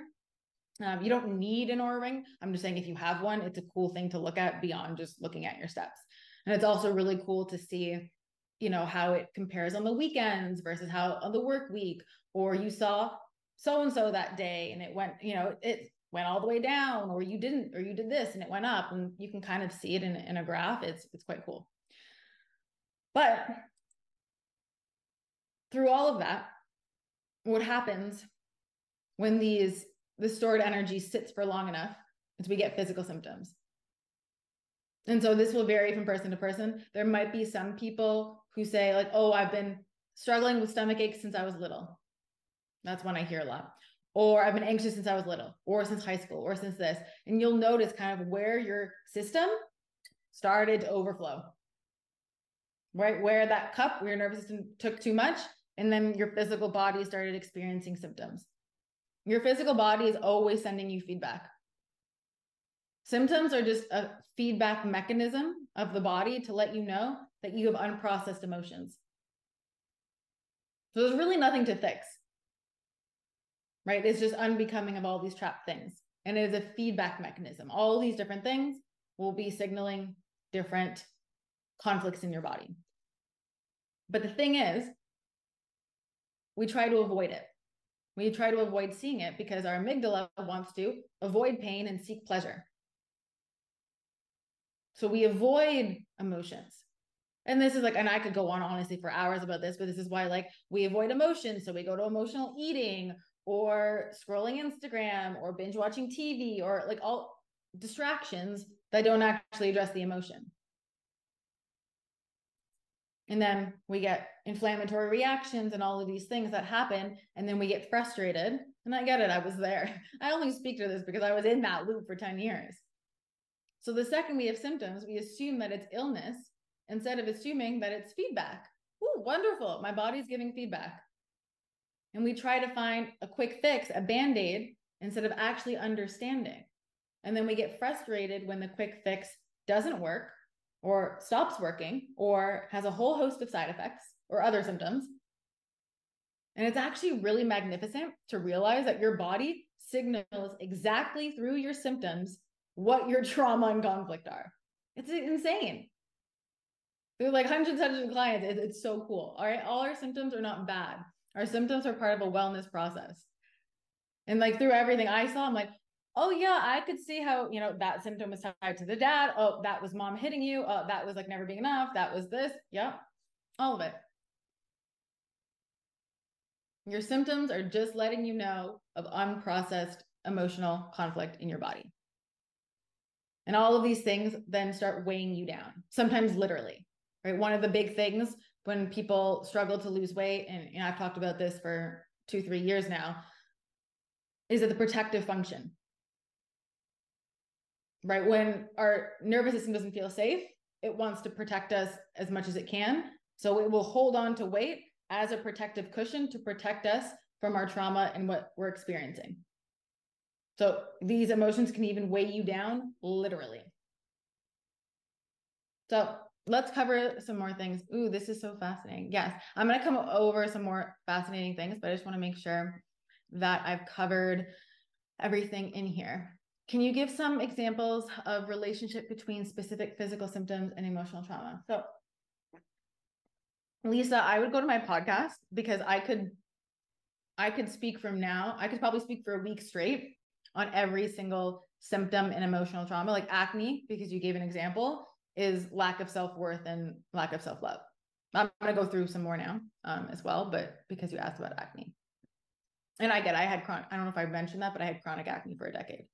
Um, you don't need an Oura ring. I'm just saying if you have one, it's a cool thing to look at beyond just looking at your steps. And it's also really cool to see, you know, how it compares on the weekends versus how on the work week, or you saw so and so that day and it went, you know, it went all the way down, or you didn't, or you did this and it went up, and you can kind of see it in, in a graph. It's it's quite cool. But through all of that, what happens when these the stored energy sits for long enough is we get physical symptoms. And so this will vary from person to person. There might be some people who say, like, oh, I've been struggling with stomach aches since I was little. That's one I hear a lot. Or I've been anxious since I was little, or since high school, or since this. And you'll notice kind of where your system started to overflow, right? Where that cup, where your nervous system took too much, and then your physical body started experiencing symptoms. Your physical body is always sending you feedback. Symptoms are just a feedback mechanism of the body to let you know that you have unprocessed emotions. So there's really nothing to fix, right? It's just unbecoming of all these trapped things. And it is a feedback mechanism. All these different things will be signaling different conflicts in your body. But the thing is, we try to avoid it. We try to avoid seeing it because our amygdala wants to avoid pain and seek pleasure. So we avoid emotions. And this is like, and I could go on honestly for hours about this, but this is why like we avoid emotions. So we go to emotional eating or scrolling Instagram or binge watching TV or like all distractions that don't actually address the emotion. And then we get inflammatory reactions and all of these things that happen. And then we get frustrated. And I get it. I was there. I only speak to this because I was in that loop for 10 years. So the second we have symptoms, we assume that it's illness instead of assuming that it's feedback. Ooh, wonderful. My body's giving feedback. And we try to find a quick fix, a band aid, instead of actually understanding. And then we get frustrated when the quick fix doesn't work or stops working or has a whole host of side effects or other symptoms. And it's actually really magnificent to realize that your body signals exactly through your symptoms what your trauma and conflict are. It's insane. They're like hundreds, and hundreds of clients. it's so cool. All right. All our symptoms are not bad. Our symptoms are part of a wellness process. And like through everything I saw, I'm like, oh yeah, I could see how, you know, that symptom was tied to the dad. Oh, that was mom hitting you. Oh, that was like never being enough. That was this. Yep. All of it. Your symptoms are just letting you know of unprocessed emotional conflict in your body. And all of these things then start weighing you down, sometimes literally, right? One of the big things when people struggle to lose weight, and know, I've talked about this for two, three years now, is that the protective function right? When our nervous system doesn't feel safe, it wants to protect us as much as it can. So it will hold on to weight as a protective cushion to protect us from our trauma and what we're experiencing. So these emotions can even weigh you down, literally. So let's cover some more things. Ooh, this is so fascinating. Yes, I'm going to come over some more fascinating things, but I just want to make sure that I've covered everything in here. Can you give some examples of relationship between specific physical symptoms and emotional trauma? So, Lisa, I would go to my podcast because I could I could speak from now. I could probably speak for a week straight on every single symptom in emotional trauma, like acne, because you gave an example, is lack of self worth and lack of self love. I'm going to go through some more now um, as well, but because you asked about acne. And I get, I had chronic, I don't know if I mentioned that, but I had chronic acne for a decade.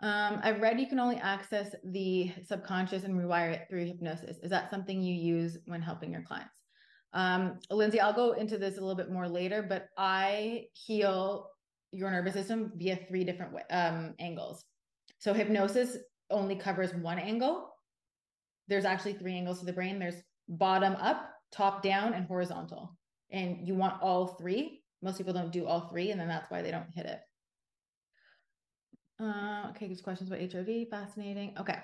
Um, I've read you can only access the subconscious and rewire it through hypnosis. Is that something you use when helping your clients? Um, Lindsay, I'll go into this a little bit more later, but I heal your nervous system via three different um, angles. So hypnosis only covers one angle. There's actually three angles to the brain. There's bottom up, top down, and horizontal. And you want all three. Most people don't do all three, and then that's why they don't hit it. Uh, okay, there's questions about HRV. Fascinating. Okay.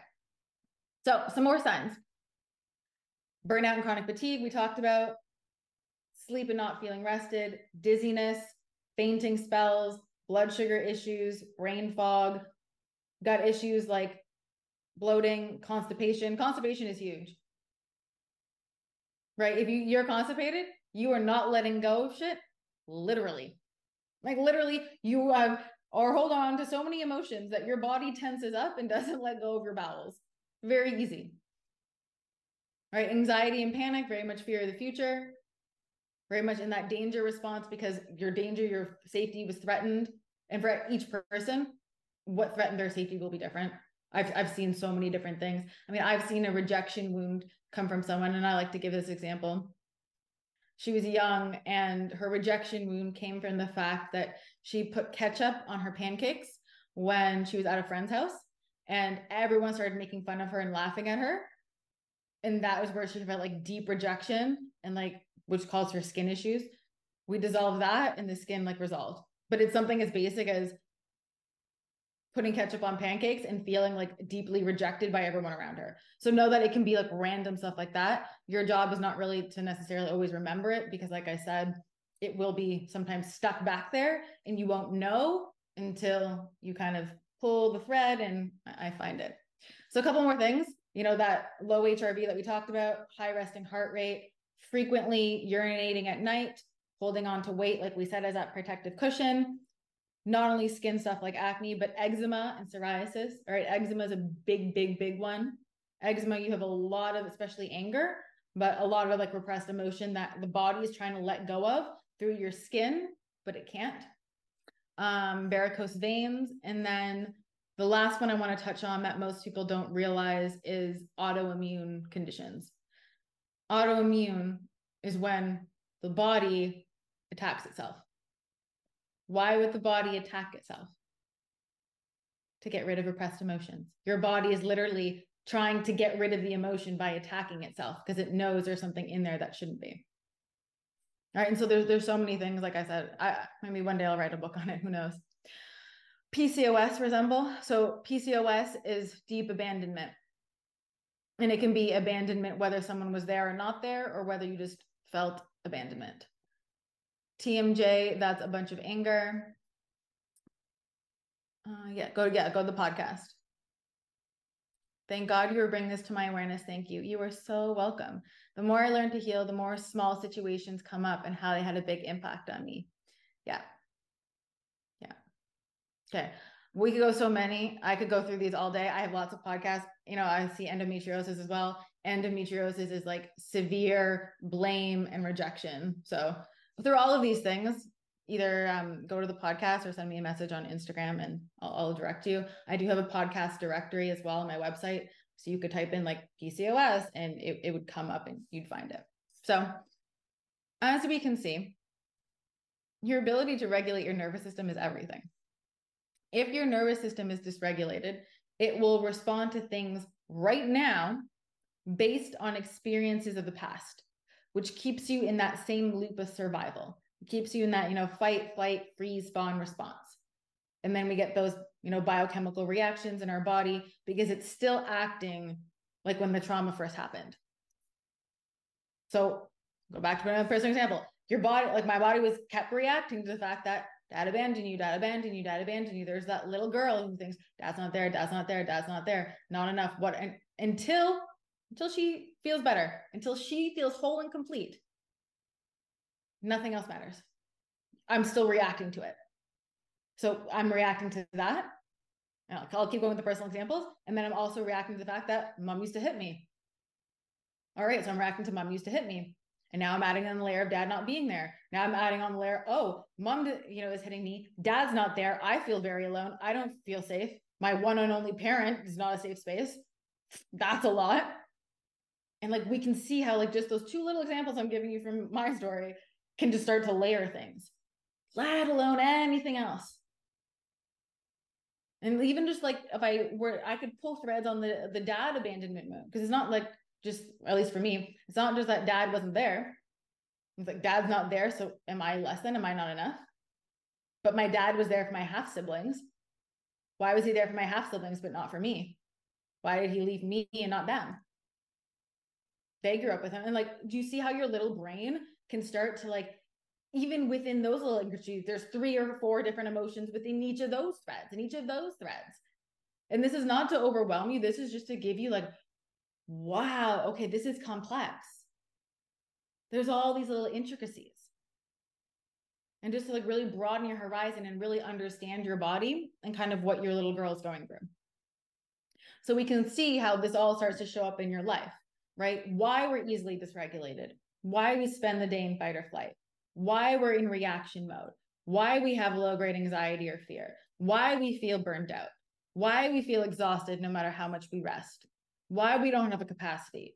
So some more signs. Burnout and chronic fatigue, we talked about. Sleep and not feeling rested, dizziness, fainting spells, blood sugar issues, brain fog, gut issues like bloating, constipation. Constipation is huge. Right? If you, you're constipated, you are not letting go of shit, literally. Like literally, you have or hold on to so many emotions that your body tenses up and doesn't let go of your bowels. Very easy. Right? Anxiety and panic, very much fear of the future, very much in that danger response because your danger, your safety was threatened. And for each person, what threatened their safety will be different. I've I've seen so many different things. I mean, I've seen a rejection wound come from someone, and I like to give this example she was young and her rejection wound came from the fact that she put ketchup on her pancakes when she was at a friend's house and everyone started making fun of her and laughing at her. And that was where she felt like deep rejection and like which caused her skin issues. We dissolved that and the skin like resolved. But it's something as basic as putting ketchup on pancakes and feeling like deeply rejected by everyone around her. So know that it can be like random stuff like that. Your job is not really to necessarily always remember it because like I said, it will be sometimes stuck back there and you won't know until you kind of pull the thread and I find it. So a couple more things, you know, that low HRV that we talked about, high resting heart rate, frequently urinating at night, holding on to weight, like we said, as that protective cushion, not only skin stuff like acne, but eczema and psoriasis. Right, eczema is a big, big, big one. Eczema, you have a lot of, especially anger, but a lot of like repressed emotion that the body is trying to let go of through your skin, but it can't. Um, varicose veins. And then the last one I want to touch on that most people don't realize is autoimmune conditions. Autoimmune is when the body attacks itself. Why would the body attack itself? To get rid of repressed emotions. Your body is literally trying to get rid of the emotion by attacking itself because it knows there's something in there that shouldn't be. All right. And so there's there's so many things, like I said, I maybe one day I'll write a book on it. Who knows? PCOS resemble. So PCOS is deep abandonment. And it can be abandonment whether someone was there or not there, or whether you just felt abandonment. TMJ, that's a bunch of anger. Uh, yeah, go yeah, go to the podcast. Thank God you were bringing this to my awareness. Thank you. You are so welcome. The more I learn to heal, the more small situations come up and how they had a big impact on me. Yeah. Yeah. Okay. We could go so many. I could go through these all day. I have lots of podcasts. You know, I see endometriosis as well. Endometriosis is like severe blame and rejection. So through all of these things, either um, go to the podcast or send me a message on Instagram and I'll, I'll, direct you. I do have a podcast directory as well on my website. So you could type in like PCOS and it, it would come up and you'd find it. So as we can see, your ability to regulate your nervous system is everything. If your nervous system is dysregulated, it will respond to things right now based on experiences of the past which keeps you in that same loop of survival. It keeps you in that, you know, fight, flight, freeze, fawn response. And then we get those, you know, biochemical reactions in our body because it's still acting like when the trauma first happened. So go back to another personal example. Your body, like my body was kept reacting to the fact that dad abandoned you, dad abandoned you, dad abandoned you. There's that little girl who thinks dad's not there, dad's not there, dad's not there, not enough. What and until until she feels better, until she feels whole and complete. Nothing else matters. I'm still reacting to it. So I'm reacting to that. I'll keep going with the personal examples. And then I'm also reacting to the fact that mom used to hit me. All right. So I'm reacting to mom used to hit me. And now I'm adding on the layer of dad not being there. Now I'm adding on the layer, oh, mom, you know, is hitting me. Dad's not there. I feel very alone. I don't feel safe. My one and only parent is not a safe space. That's a lot. And like we can see how like just those two little examples I'm giving you from my story can just start to layer things, let alone anything else. And even just like if I were, I could pull threads on the the dad abandonment because it's not like just at least for me, it's not just that dad wasn't there. It's like dad's not there, so am I less than? Am I not enough? But my dad was there for my half siblings. Why was he there for my half siblings but not for me? Why did he leave me and not them? They grew up with him. And like, do you see how your little brain can start to like even within those little intricacies, there's three or four different emotions within each of those threads and each of those threads. And this is not to overwhelm you. This is just to give you like, wow, okay, this is complex. There's all these little intricacies. And just to like really broaden your horizon and really understand your body and kind of what your little girl is going through. So we can see how this all starts to show up in your life, right? Why we're easily dysregulated, why we spend the day in fight or flight, why we're in reaction mode, why we have low grade anxiety or fear, why we feel burned out, why we feel exhausted no matter how much we rest, why we don't have a capacity,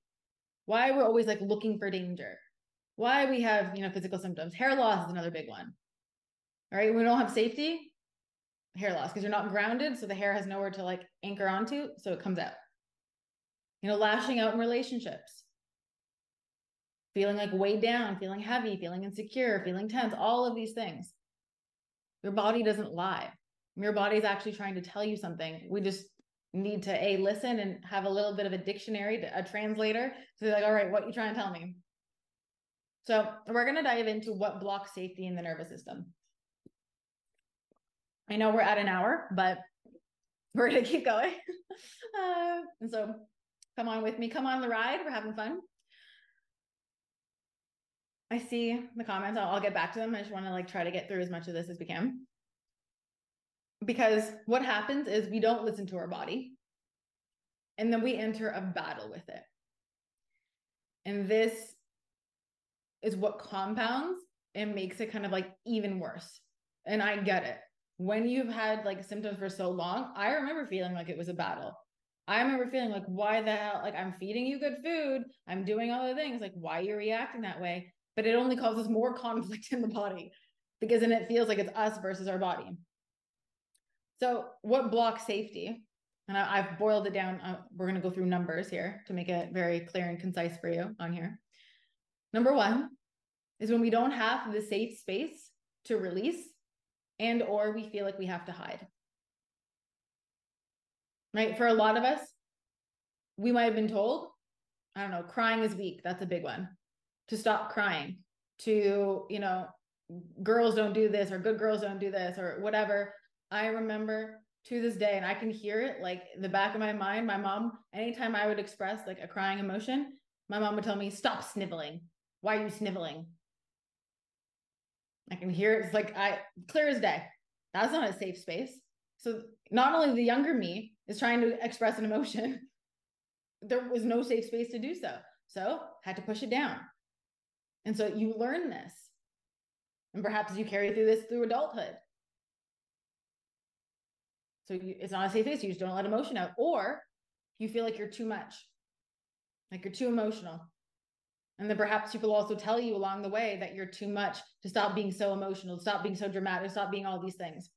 why we're always like looking for danger, why we have, you know, physical symptoms. Hair loss is another big one. All right. We don't have safety, hair loss, because you're not grounded. So the hair has nowhere to like anchor onto. So it comes out. You know, lashing out in relationships feeling like weighed down, feeling heavy, feeling insecure, feeling tense, all of these things. Your body doesn't lie. Your body is actually trying to tell you something. We just need to a listen and have a little bit of a dictionary, a translator to be like, all right, what you trying to tell me? So we're going to dive into what blocks safety in the nervous system. I know we're at an hour, but we're going to keep going. uh, and so come on with me. Come on the ride. We're having fun. I see the comments. I'll, I'll get back to them. I just want to like try to get through as much of this as we can. Because what happens is we don't listen to our body and then we enter a battle with it. And this is what compounds and makes it kind of like even worse. And I get it. When you've had like symptoms for so long, I remember feeling like it was a battle. I remember feeling like, why the hell? Like, I'm feeding you good food. I'm doing all the things. Like, why are you reacting that way? but it only causes more conflict in the body because then it feels like it's us versus our body. So, what blocks safety? And I, have boiled it down. Uh, we're going to go through numbers here to make it very clear and concise for you on here. Number one is when we don't have the safe space to release and or we feel like we have to hide. Right? For a lot of us, we might have been told, I don't know, crying is weak. That's a big one to stop crying, to, you know, girls don't do this or good girls don't do this or whatever. I remember to this day, and I can hear it like in the back of my mind. My mom, anytime I would express like a crying emotion, my mom would tell me, Stop sniveling. Why are you sniveling? I can hear it. It's like I clear as day. That's not a safe space. So not only the younger me is trying to express an emotion, there was no safe space to do so. So had to push it down. And so you learn this. And perhaps you carry through this through adulthood. So you, it's not a safe space. You just don't let emotion out. Or you feel like you're too much, like you're too emotional. And then perhaps people also tell you along the way that you're too much to stop being so emotional, stop being so dramatic, stop being all these things.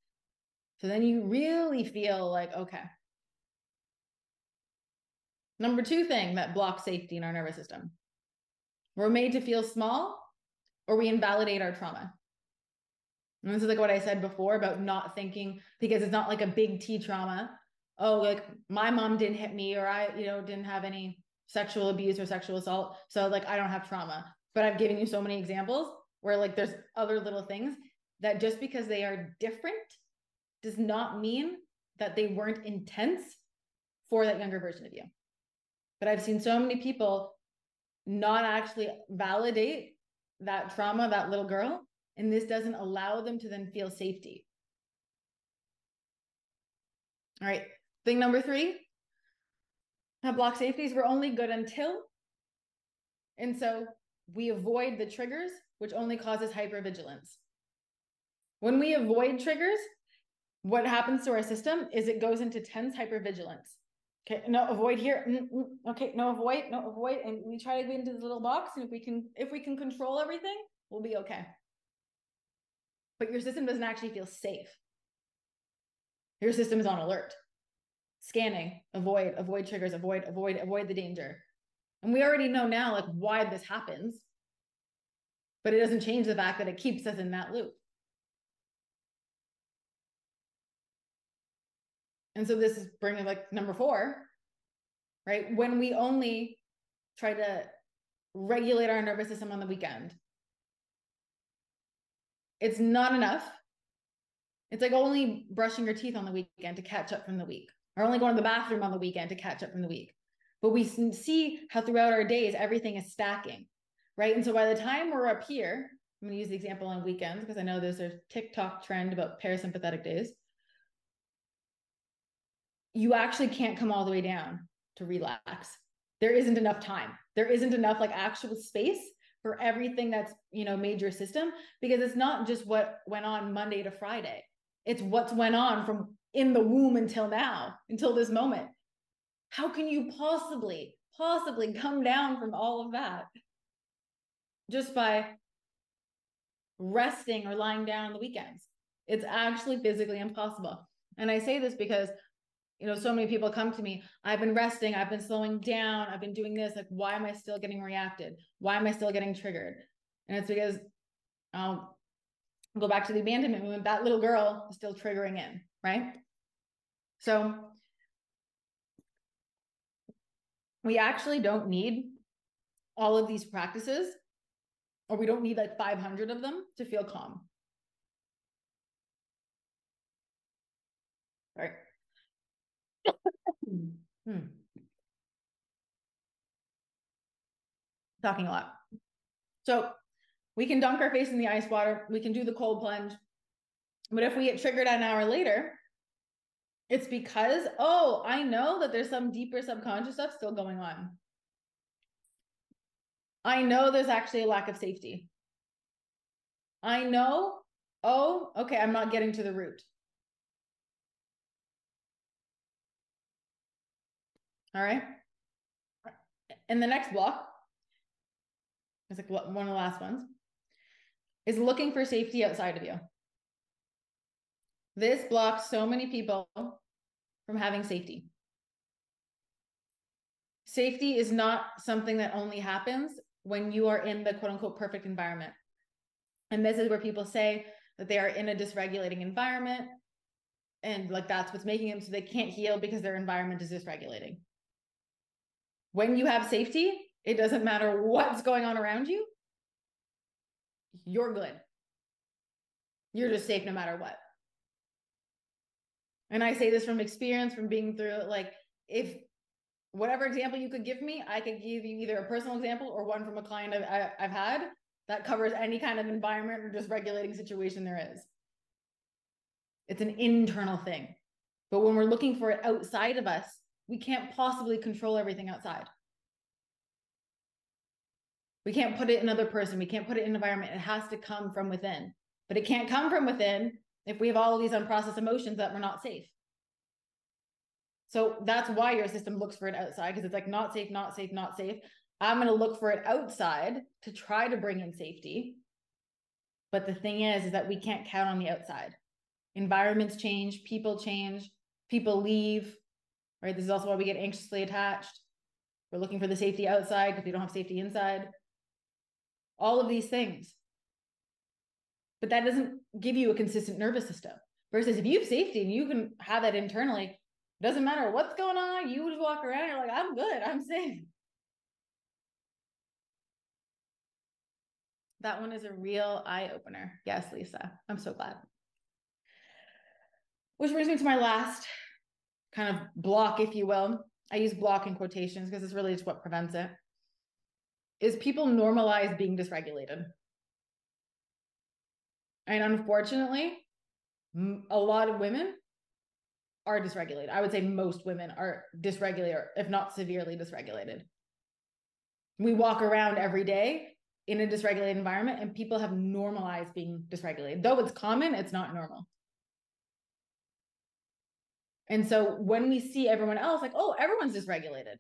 So then you really feel like, okay. Number two thing that blocks safety in our nervous system we're made to feel small or we invalidate our trauma. And this is like what I said before about not thinking because it's not like a big T trauma. Oh, like my mom didn't hit me or I, you know, didn't have any sexual abuse or sexual assault. So like I don't have trauma. But I've given you so many examples where like there's other little things that just because they are different does not mean that they weren't intense for that younger version of you. But I've seen so many people not actually validate that trauma, that little girl, and this doesn't allow them to then feel safety. All right, thing number three have block safeties. We're only good until. And so we avoid the triggers, which only causes hypervigilance. When we avoid triggers, what happens to our system is it goes into tense hypervigilance. Okay, no, avoid here. Mm, mm, okay, no, avoid, no, avoid. And we try to get into the little box. And if we can, if we can control everything, we'll be okay. But your system doesn't actually feel safe. Your system is on alert. Scanning, avoid, avoid triggers, avoid, avoid, avoid the danger. And we already know now like why this happens. But it doesn't change the fact that it keeps us in that loop. And so this is bringing like number four, right? When we only try to regulate our nervous system on the weekend, it's not enough. It's like only brushing your teeth on the weekend to catch up from the week, or only going to the bathroom on the weekend to catch up from the week. But we see how throughout our days, everything is stacking, right? And so by the time we're up here, I'm going to use the example on weekends because I know there's a TikTok trend about parasympathetic days you actually can't come all the way down to relax. There isn't enough time. There isn't enough like actual space for everything that's, you know, major system because it's not just what went on Monday to Friday. It's what's went on from in the womb until now, until this moment. How can you possibly, possibly come down from all of that just by resting or lying down on the weekends? It's actually physically impossible. And I say this because you know, so many people come to me, I've been resting, I've been slowing down, I've been doing this. Like, why am I still getting reacted? Why am I still getting triggered? And it's because I'll go back to the abandonment movement. That little girl is still triggering in, right? So we actually don't need all of these practices, or we don't need like 500 of them to feel calm. All right. Hmm. Talking a lot. So we can dunk our face in the ice water. We can do the cold plunge. But if we get triggered an hour later, it's because, oh, I know that there's some deeper subconscious stuff still going on. I know there's actually a lack of safety. I know, oh, okay, I'm not getting to the root. All right. And the next block is like one of the last ones is looking for safety outside of you. This blocks so many people from having safety. Safety is not something that only happens when you are in the quote unquote perfect environment. And this is where people say that they are in a dysregulating environment and like that's what's making them so they can't heal because their environment is dysregulating. When you have safety, it doesn't matter what's going on around you. You're good. You're just safe no matter what. And I say this from experience, from being through it. Like, if whatever example you could give me, I could give you either a personal example or one from a client I've, I've had that covers any kind of environment or just regulating situation there is. It's an internal thing. But when we're looking for it outside of us, we can't possibly control everything outside. We can't put it in another person. We can't put it in environment. It has to come from within. But it can't come from within if we have all of these unprocessed emotions that we're not safe. So that's why your system looks for it outside because it's like not safe, not safe, not safe. I'm going to look for it outside to try to bring in safety. But the thing is, is that we can't count on the outside. Environments change, people change, people leave, right? This is also why we get anxiously attached. We're looking for the safety outside because we don't have safety inside. All of these things. but that doesn't give you a consistent nervous system. Versus if you have safety and you can have that internally, it doesn't matter what's going on, you just walk around, you're like, I'm good, I'm safe. That one is a real eye opener. Yes, Lisa. I'm so glad. Which brings me to my last kind of block, if you will. I use block in quotations because it's really just what prevents it. Is people normalize being dysregulated. And unfortunately, a lot of women are dysregulated. I would say most women are dysregulated, if not severely dysregulated. We walk around every day in a dysregulated environment and people have normalized being dysregulated. Though it's common, it's not normal. And so when we see everyone else, like, oh, everyone's dysregulated.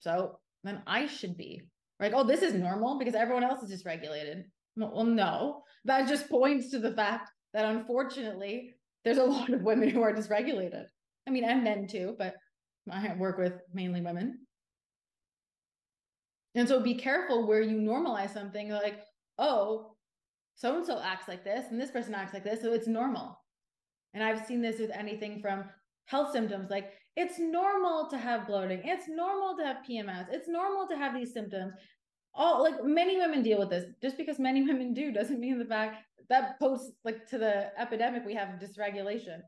So then I should be like, oh, this is normal because everyone else is dysregulated. Well, no, that just points to the fact that unfortunately, there's a lot of women who are dysregulated. I mean, and men too, but I work with mainly women. And so be careful where you normalize something like, oh, so and so acts like this, and this person acts like this, so it's normal. And I've seen this with anything from health symptoms like it's normal to have bloating, it's normal to have PMS, it's normal to have these symptoms. All like many women deal with this. Just because many women do doesn't mean the fact that posts like to the epidemic we have dysregulation.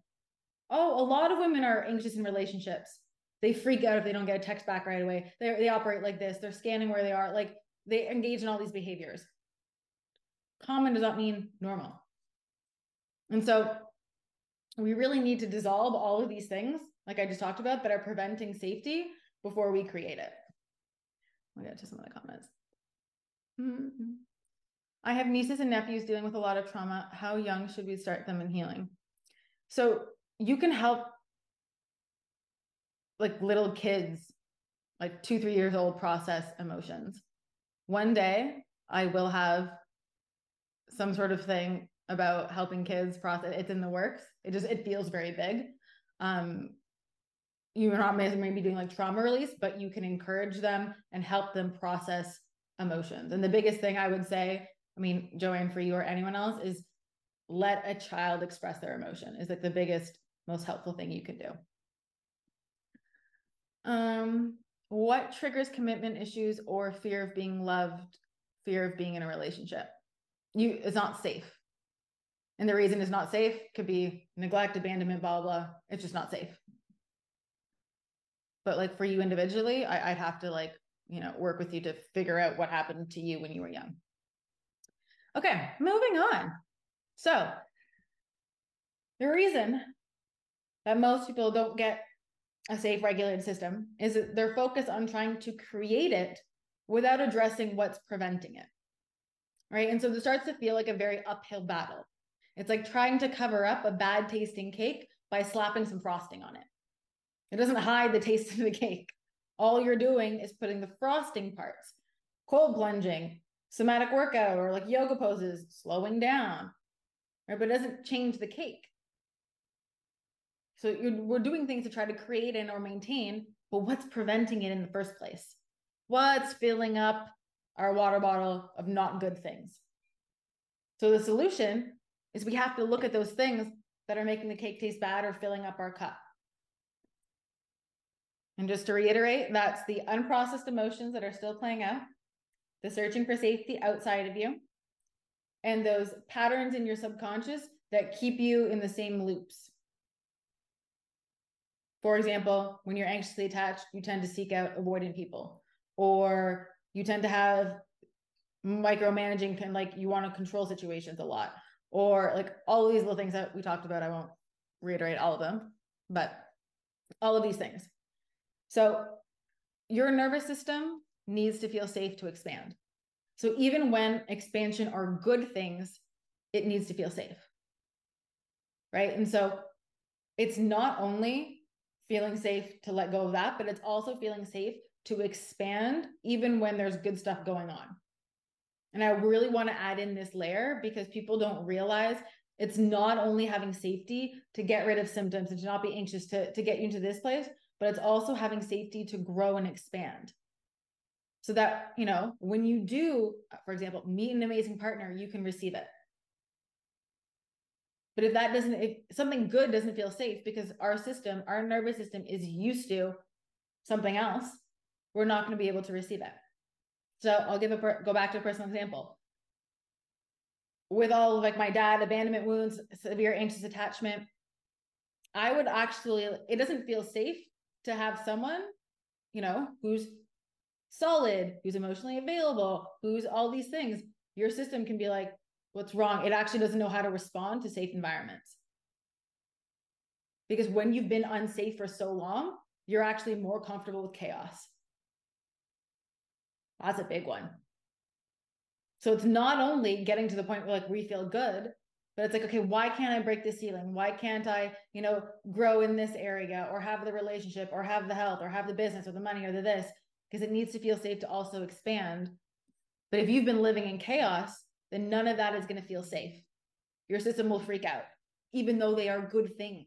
Oh, a lot of women are anxious in relationships they freak out if they don't get a text back right away. They they operate like this. They're scanning where they are. Like they engage in all these behaviors. Common does not mean normal. And so we really need to dissolve all of these things, like I just talked about, that are preventing safety before we create it. I'll get to some of the comments. Mm-hmm. I have nieces and nephews dealing with a lot of trauma. How young should we start them in healing? So you can help like little kids, like two, three years old, process emotions. One day I will have some sort of thing about helping kids process it's in the works. It just it feels very big. Um you're not maybe doing like trauma release, but you can encourage them and help them process emotions. And the biggest thing I would say, I mean, Joanne, for you or anyone else, is let a child express their emotion is like the biggest, most helpful thing you can do. Um, what triggers commitment issues or fear of being loved, fear of being in a relationship? You it's not safe. And the reason it's not safe could be neglect, abandonment, blah, blah. It's just not safe. But like for you individually, I, I'd have to like, you know, work with you to figure out what happened to you when you were young. Okay, moving on. So the reason that most people don't get a safe regulated system is that they're focused on trying to create it without addressing what's preventing it right and so it starts to feel like a very uphill battle it's like trying to cover up a bad tasting cake by slapping some frosting on it it doesn't hide the taste of the cake all you're doing is putting the frosting parts cold plunging somatic workout or like yoga poses slowing down right but it doesn't change the cake so we're doing things to try to create and or maintain, but what's preventing it in the first place? What's filling up our water bottle of not good things? So the solution is we have to look at those things that are making the cake taste bad or filling up our cup. And just to reiterate, that's the unprocessed emotions that are still playing out, the searching for safety outside of you, and those patterns in your subconscious that keep you in the same loops. For example, when you're anxiously attached, you tend to seek out avoiding people, or you tend to have micromanaging and like you want to control situations a lot, or like all these little things that we talked about. I won't reiterate all of them, but all of these things. So your nervous system needs to feel safe to expand. So even when expansion are good things, it needs to feel safe. Right. And so it's not only feeling safe to let go of that, but it's also feeling safe to expand even when there's good stuff going on. And I really want to add in this layer because people don't realize it's not only having safety to get rid of symptoms and to not be anxious to, to get you into this place, but it's also having safety to grow and expand. So that, you know, when you do, for example, meet an amazing partner, you can receive it. But if that doesn't, if something good doesn't feel safe because our system, our nervous system is used to something else, we're not going to be able to receive it. So I'll give a per- go back to a personal example. With all of like my dad, abandonment wounds, severe anxious attachment, I would actually, it doesn't feel safe to have someone, you know, who's solid, who's emotionally available, who's all these things. Your system can be like, what's wrong? It actually doesn't know how to respond to safe environments. Because when you've been unsafe for so long, you're actually more comfortable with chaos. That's a big one. So it's not only getting to the point where like we feel good, but it's like, okay, why can't I break the ceiling? Why can't I, you know, grow in this area or have the relationship or have the health or have the business or the money or the this? Because it needs to feel safe to also expand. But if you've been living in chaos, then none of that is going to feel safe. Your system will freak out, even though they are good things.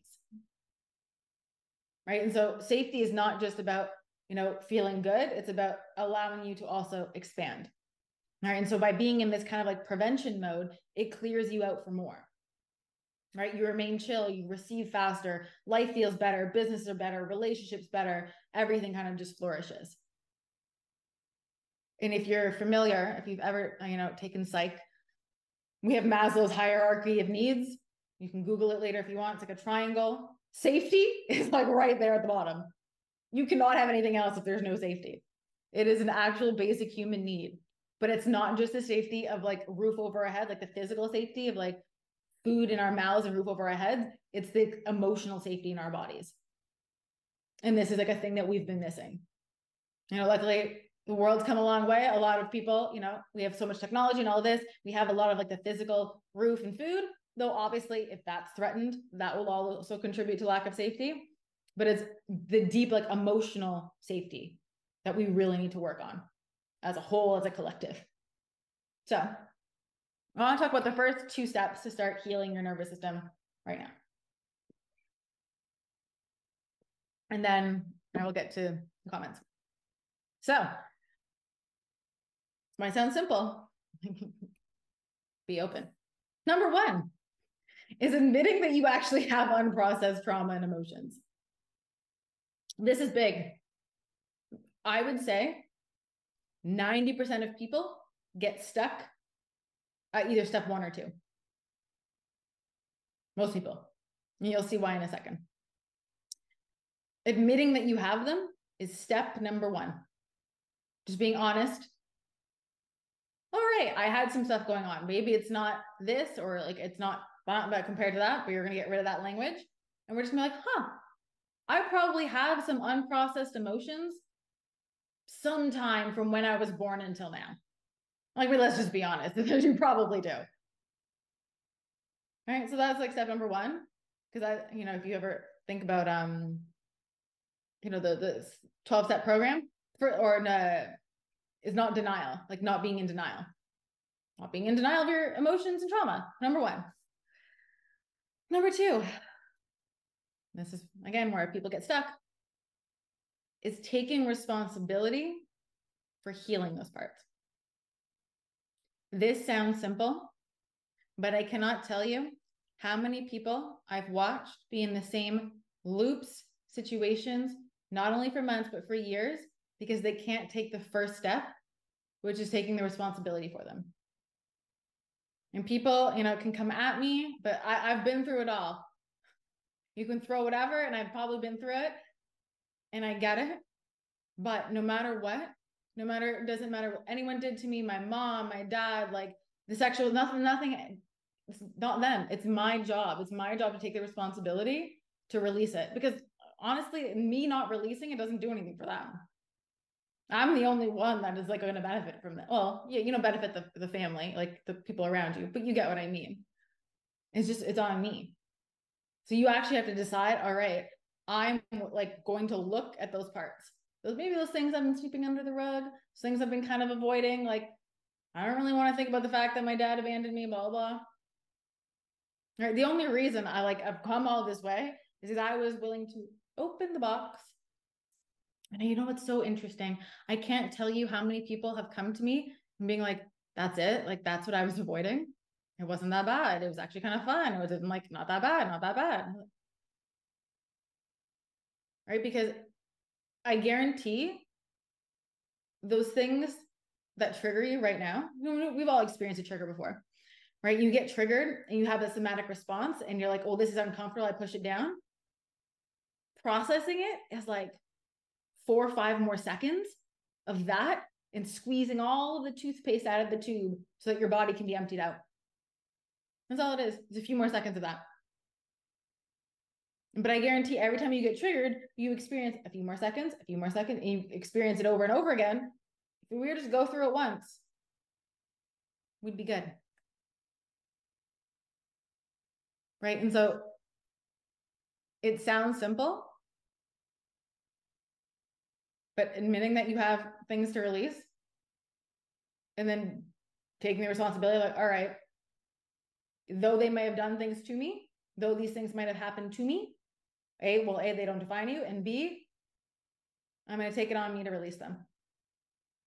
Right. And so safety is not just about, you know, feeling good, it's about allowing you to also expand. All right. And so by being in this kind of like prevention mode, it clears you out for more. Right. You remain chill, you receive faster, life feels better, businesses are better, relationships better, everything kind of just flourishes. And if you're familiar, if you've ever, you know, taken psych, we have Maslow's hierarchy of needs. You can Google it later if you want. It's like a triangle. Safety is like right there at the bottom. You cannot have anything else if there's no safety. It is an actual basic human need but it's not just the safety of like roof over our head, like the physical safety of like food in our mouths and roof over our heads. It's the emotional safety in our bodies. And this is like a thing that we've been missing. You know, luckily the world's come a long way. A lot of people, you know, we have so much technology and all this. We have a lot of like the physical roof and food, though obviously if that's threatened, that will also contribute to lack of safety. But it's the deep like emotional safety that we really need to work on as a whole, as a collective. So I want to talk about the first two steps to start healing your nervous system right now. And then I will get to the comments. So, might sound simple. Be open. Number one is admitting that you actually have unprocessed trauma and emotions. This is big. I would say 90% of people get stuck at either step one or two. Most people. And you'll see why in a second. Admitting that you have them is step number one. Just being honest. All right, I had some stuff going on. Maybe it's not this or like it's not but compared to that, but you're going to get rid of that language. And we're just going to be like, huh, I probably have some unprocessed emotions sometime from when I was born until now. Like, let's just be honest, you probably do. All right, so that's like step number one. Because I, you know, if you ever think about, um, you know, the the twelve step program for or uh, is not denial, like not being in denial, not being in denial of your emotions and trauma. Number one. Number two. This is again where people get stuck is taking responsibility for healing those parts. This sounds simple, but I cannot tell you how many people I've watched be in the same loops, situations, not only for months, but for years, because they can't take the first step, which is taking the responsibility for them. And people, you know, can come at me, but I, I've been through it all. You can throw whatever, and I've probably been through it and I get it. But no matter what, no matter, it doesn't matter what anyone did to me, my mom, my dad, like the sexual, nothing, nothing, it's not them. It's my job. It's my job to take the responsibility to release it. Because honestly, me not releasing it doesn't do anything for them. I'm the only one that is like going to benefit from that. Well, yeah, you know, benefit the, the family, like the people around you, but you get what I mean. It's just, it's on me. So you actually have to decide, all right, I'm like going to look at those parts. Those maybe those things I've been sweeping under the rug, Those things I've been kind of avoiding. Like, I don't really want to think about the fact that my dad abandoned me, blah, blah. Right. The only reason I like I've come all this way is because I was willing to open the box. And you know what's so interesting? I can't tell you how many people have come to me and being like, that's it. Like, that's what I was avoiding. It wasn't that bad. It was actually kind of fun. It wasn't like not that bad, not that bad. Right? Because I guarantee those things that trigger you right now, we've all experienced a trigger before, right? You get triggered and you have a somatic response and you're like, oh, this is uncomfortable. I push it down. Processing it is like four or five more seconds of that and squeezing all of the toothpaste out of the tube so that your body can be emptied out. That's all it is. It's a few more seconds of that. But I guarantee every time you get triggered, you experience a few more seconds, a few more seconds, and you experience it over and over again. If we were to just go through it once, we'd be good. Right. And so it sounds simple, but admitting that you have things to release and then taking the responsibility, like, all right, though they may have done things to me, though these things might have happened to me, A, well, A, they don't define you, and B, I'm going to take it on me to release them.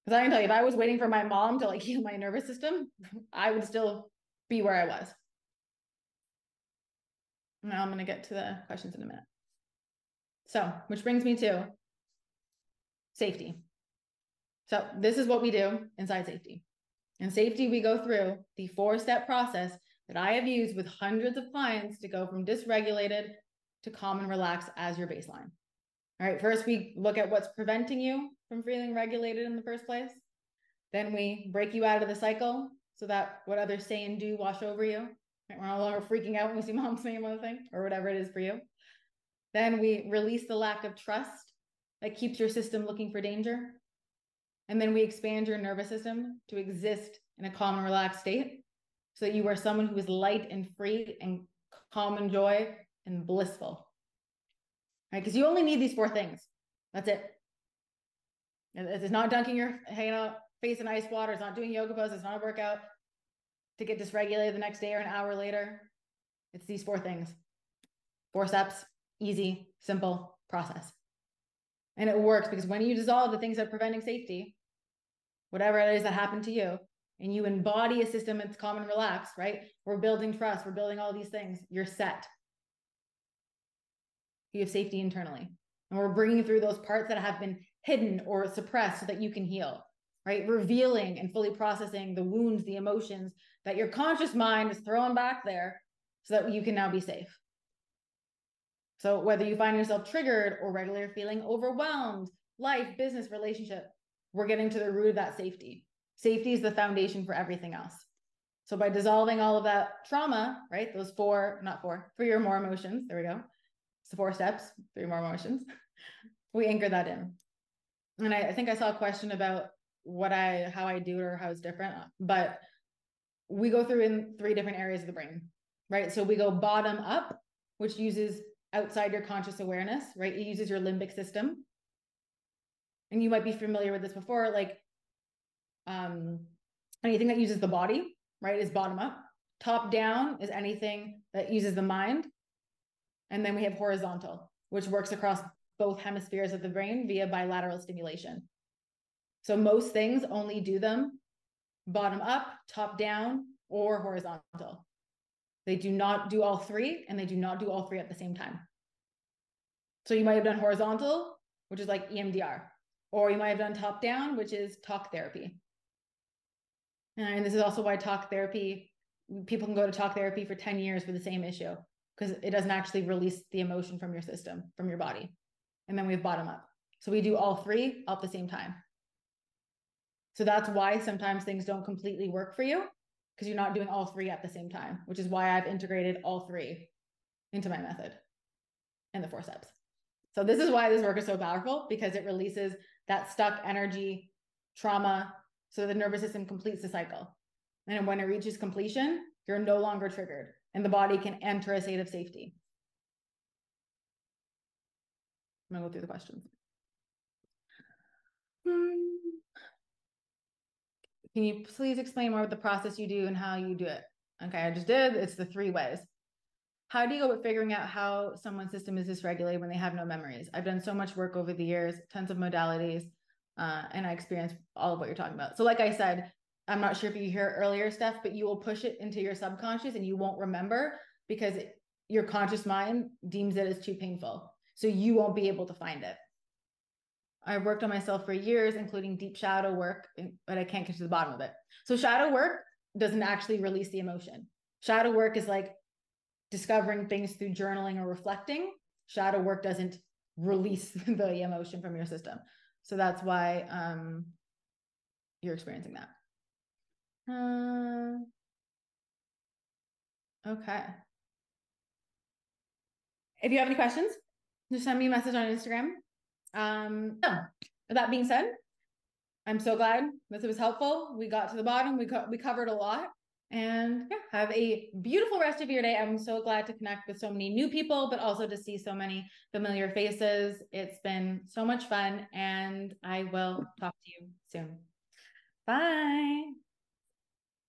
Because I can tell you, if I was waiting for my mom to like heal my nervous system, I would still be where I was. Now I'm going to get to the questions in a minute. So, which brings me to safety. So, this is what we do inside safety. In safety, we go through the four step process that I have used with hundreds of clients to go from dysregulated to calm and relax as your baseline. All right, first we look at what's preventing you from feeling regulated in the first place. Then we break you out of the cycle so that what others say and do wash over you. Right? We're no longer freaking out when we see mom saying one thing or whatever it is for you. Then we release the lack of trust that keeps your system looking for danger. And then we expand your nervous system to exist in a calm and relaxed state so that you are someone who is light and free and calm and joy and blissful. Right? Because you only need these four things. That's it. It's not dunking your hanging out face in ice water. It's not doing yoga poses. It's not a workout to get dysregulated the next day or an hour later. It's these four things. Four steps, easy, simple process. And it works because when you dissolve the things that are preventing safety, whatever it is that happened to you, and you embody a system that's calm and relaxed, right? We're building trust, we're building all these things. You're set. You have safety internally. And we're bringing through those parts that have been hidden or suppressed so that you can heal, right? Revealing and fully processing the wounds, the emotions that your conscious mind is throwing back there so that you can now be safe. So whether you find yourself triggered or regularly feeling overwhelmed, life, business, relationship, we're getting to the root of that safety. Safety is the foundation for everything else. So by dissolving all of that trauma, right? Those four, not four, three or more emotions. There we go. So four steps, three more emotions. we anchor that in. And I, I think I saw a question about what I how I do it or how it's different, but we go through in three different areas of the brain, right? So we go bottom up, which uses outside your conscious awareness, right? It uses your limbic system. And you might be familiar with this before, like um, anything that uses the body, right, is bottom up. Top down is anything that uses the mind. And then we have horizontal, which works across both hemispheres of the brain via bilateral stimulation. So most things only do them bottom up, top down, or horizontal. They do not do all three, and they do not do all three at the same time. So you might have done horizontal, which is like EMDR, or you might have done top down, which is talk therapy. Uh, and this is also why talk therapy, people can go to talk therapy for 10 years for the same issue because it doesn't actually release the emotion from your system, from your body. And then we have bottom up. So we do all three at the same time. So that's why sometimes things don't completely work for you because you're not doing all three at the same time, which is why I've integrated all three into my method and the four steps. So this is why this work is so powerful because it releases that stuck energy, trauma, so the nervous system completes the cycle. And when it reaches completion, you're no longer triggered and the body can enter a state of safety. I'm gonna go through the questions. Hmm. Can you please explain more about the process you do and how you do it? Okay, I just did. It's the three ways. How do you go with figuring out how someone's system is dysregulated when they have no memories? I've done so much work over the years, tons of modalities uh, and I experienced all of what you're talking about. So, like I said, I'm not sure if you hear earlier stuff, but you will push it into your subconscious and you won't remember because your conscious mind deems it as too painful. So you won't be able to find it. I've worked on myself for years, including deep shadow work, but I can't get to the bottom of it. So shadow work doesn't actually release the emotion. Shadow work is like discovering things through journaling or reflecting. Shadow work doesn't release the emotion from your system. So that's why um, you're experiencing that. Uh, okay. If you have any questions, just send me a message on Instagram. Um, so, that being said, I'm so glad this was helpful. We got to the bottom. We co- we covered a lot. And yeah, have a beautiful rest of your day. I'm so glad to connect with so many new people, but also to see so many familiar faces. It's been so much fun, and I will talk to you soon. Bye.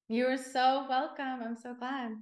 You're so welcome. I'm so glad.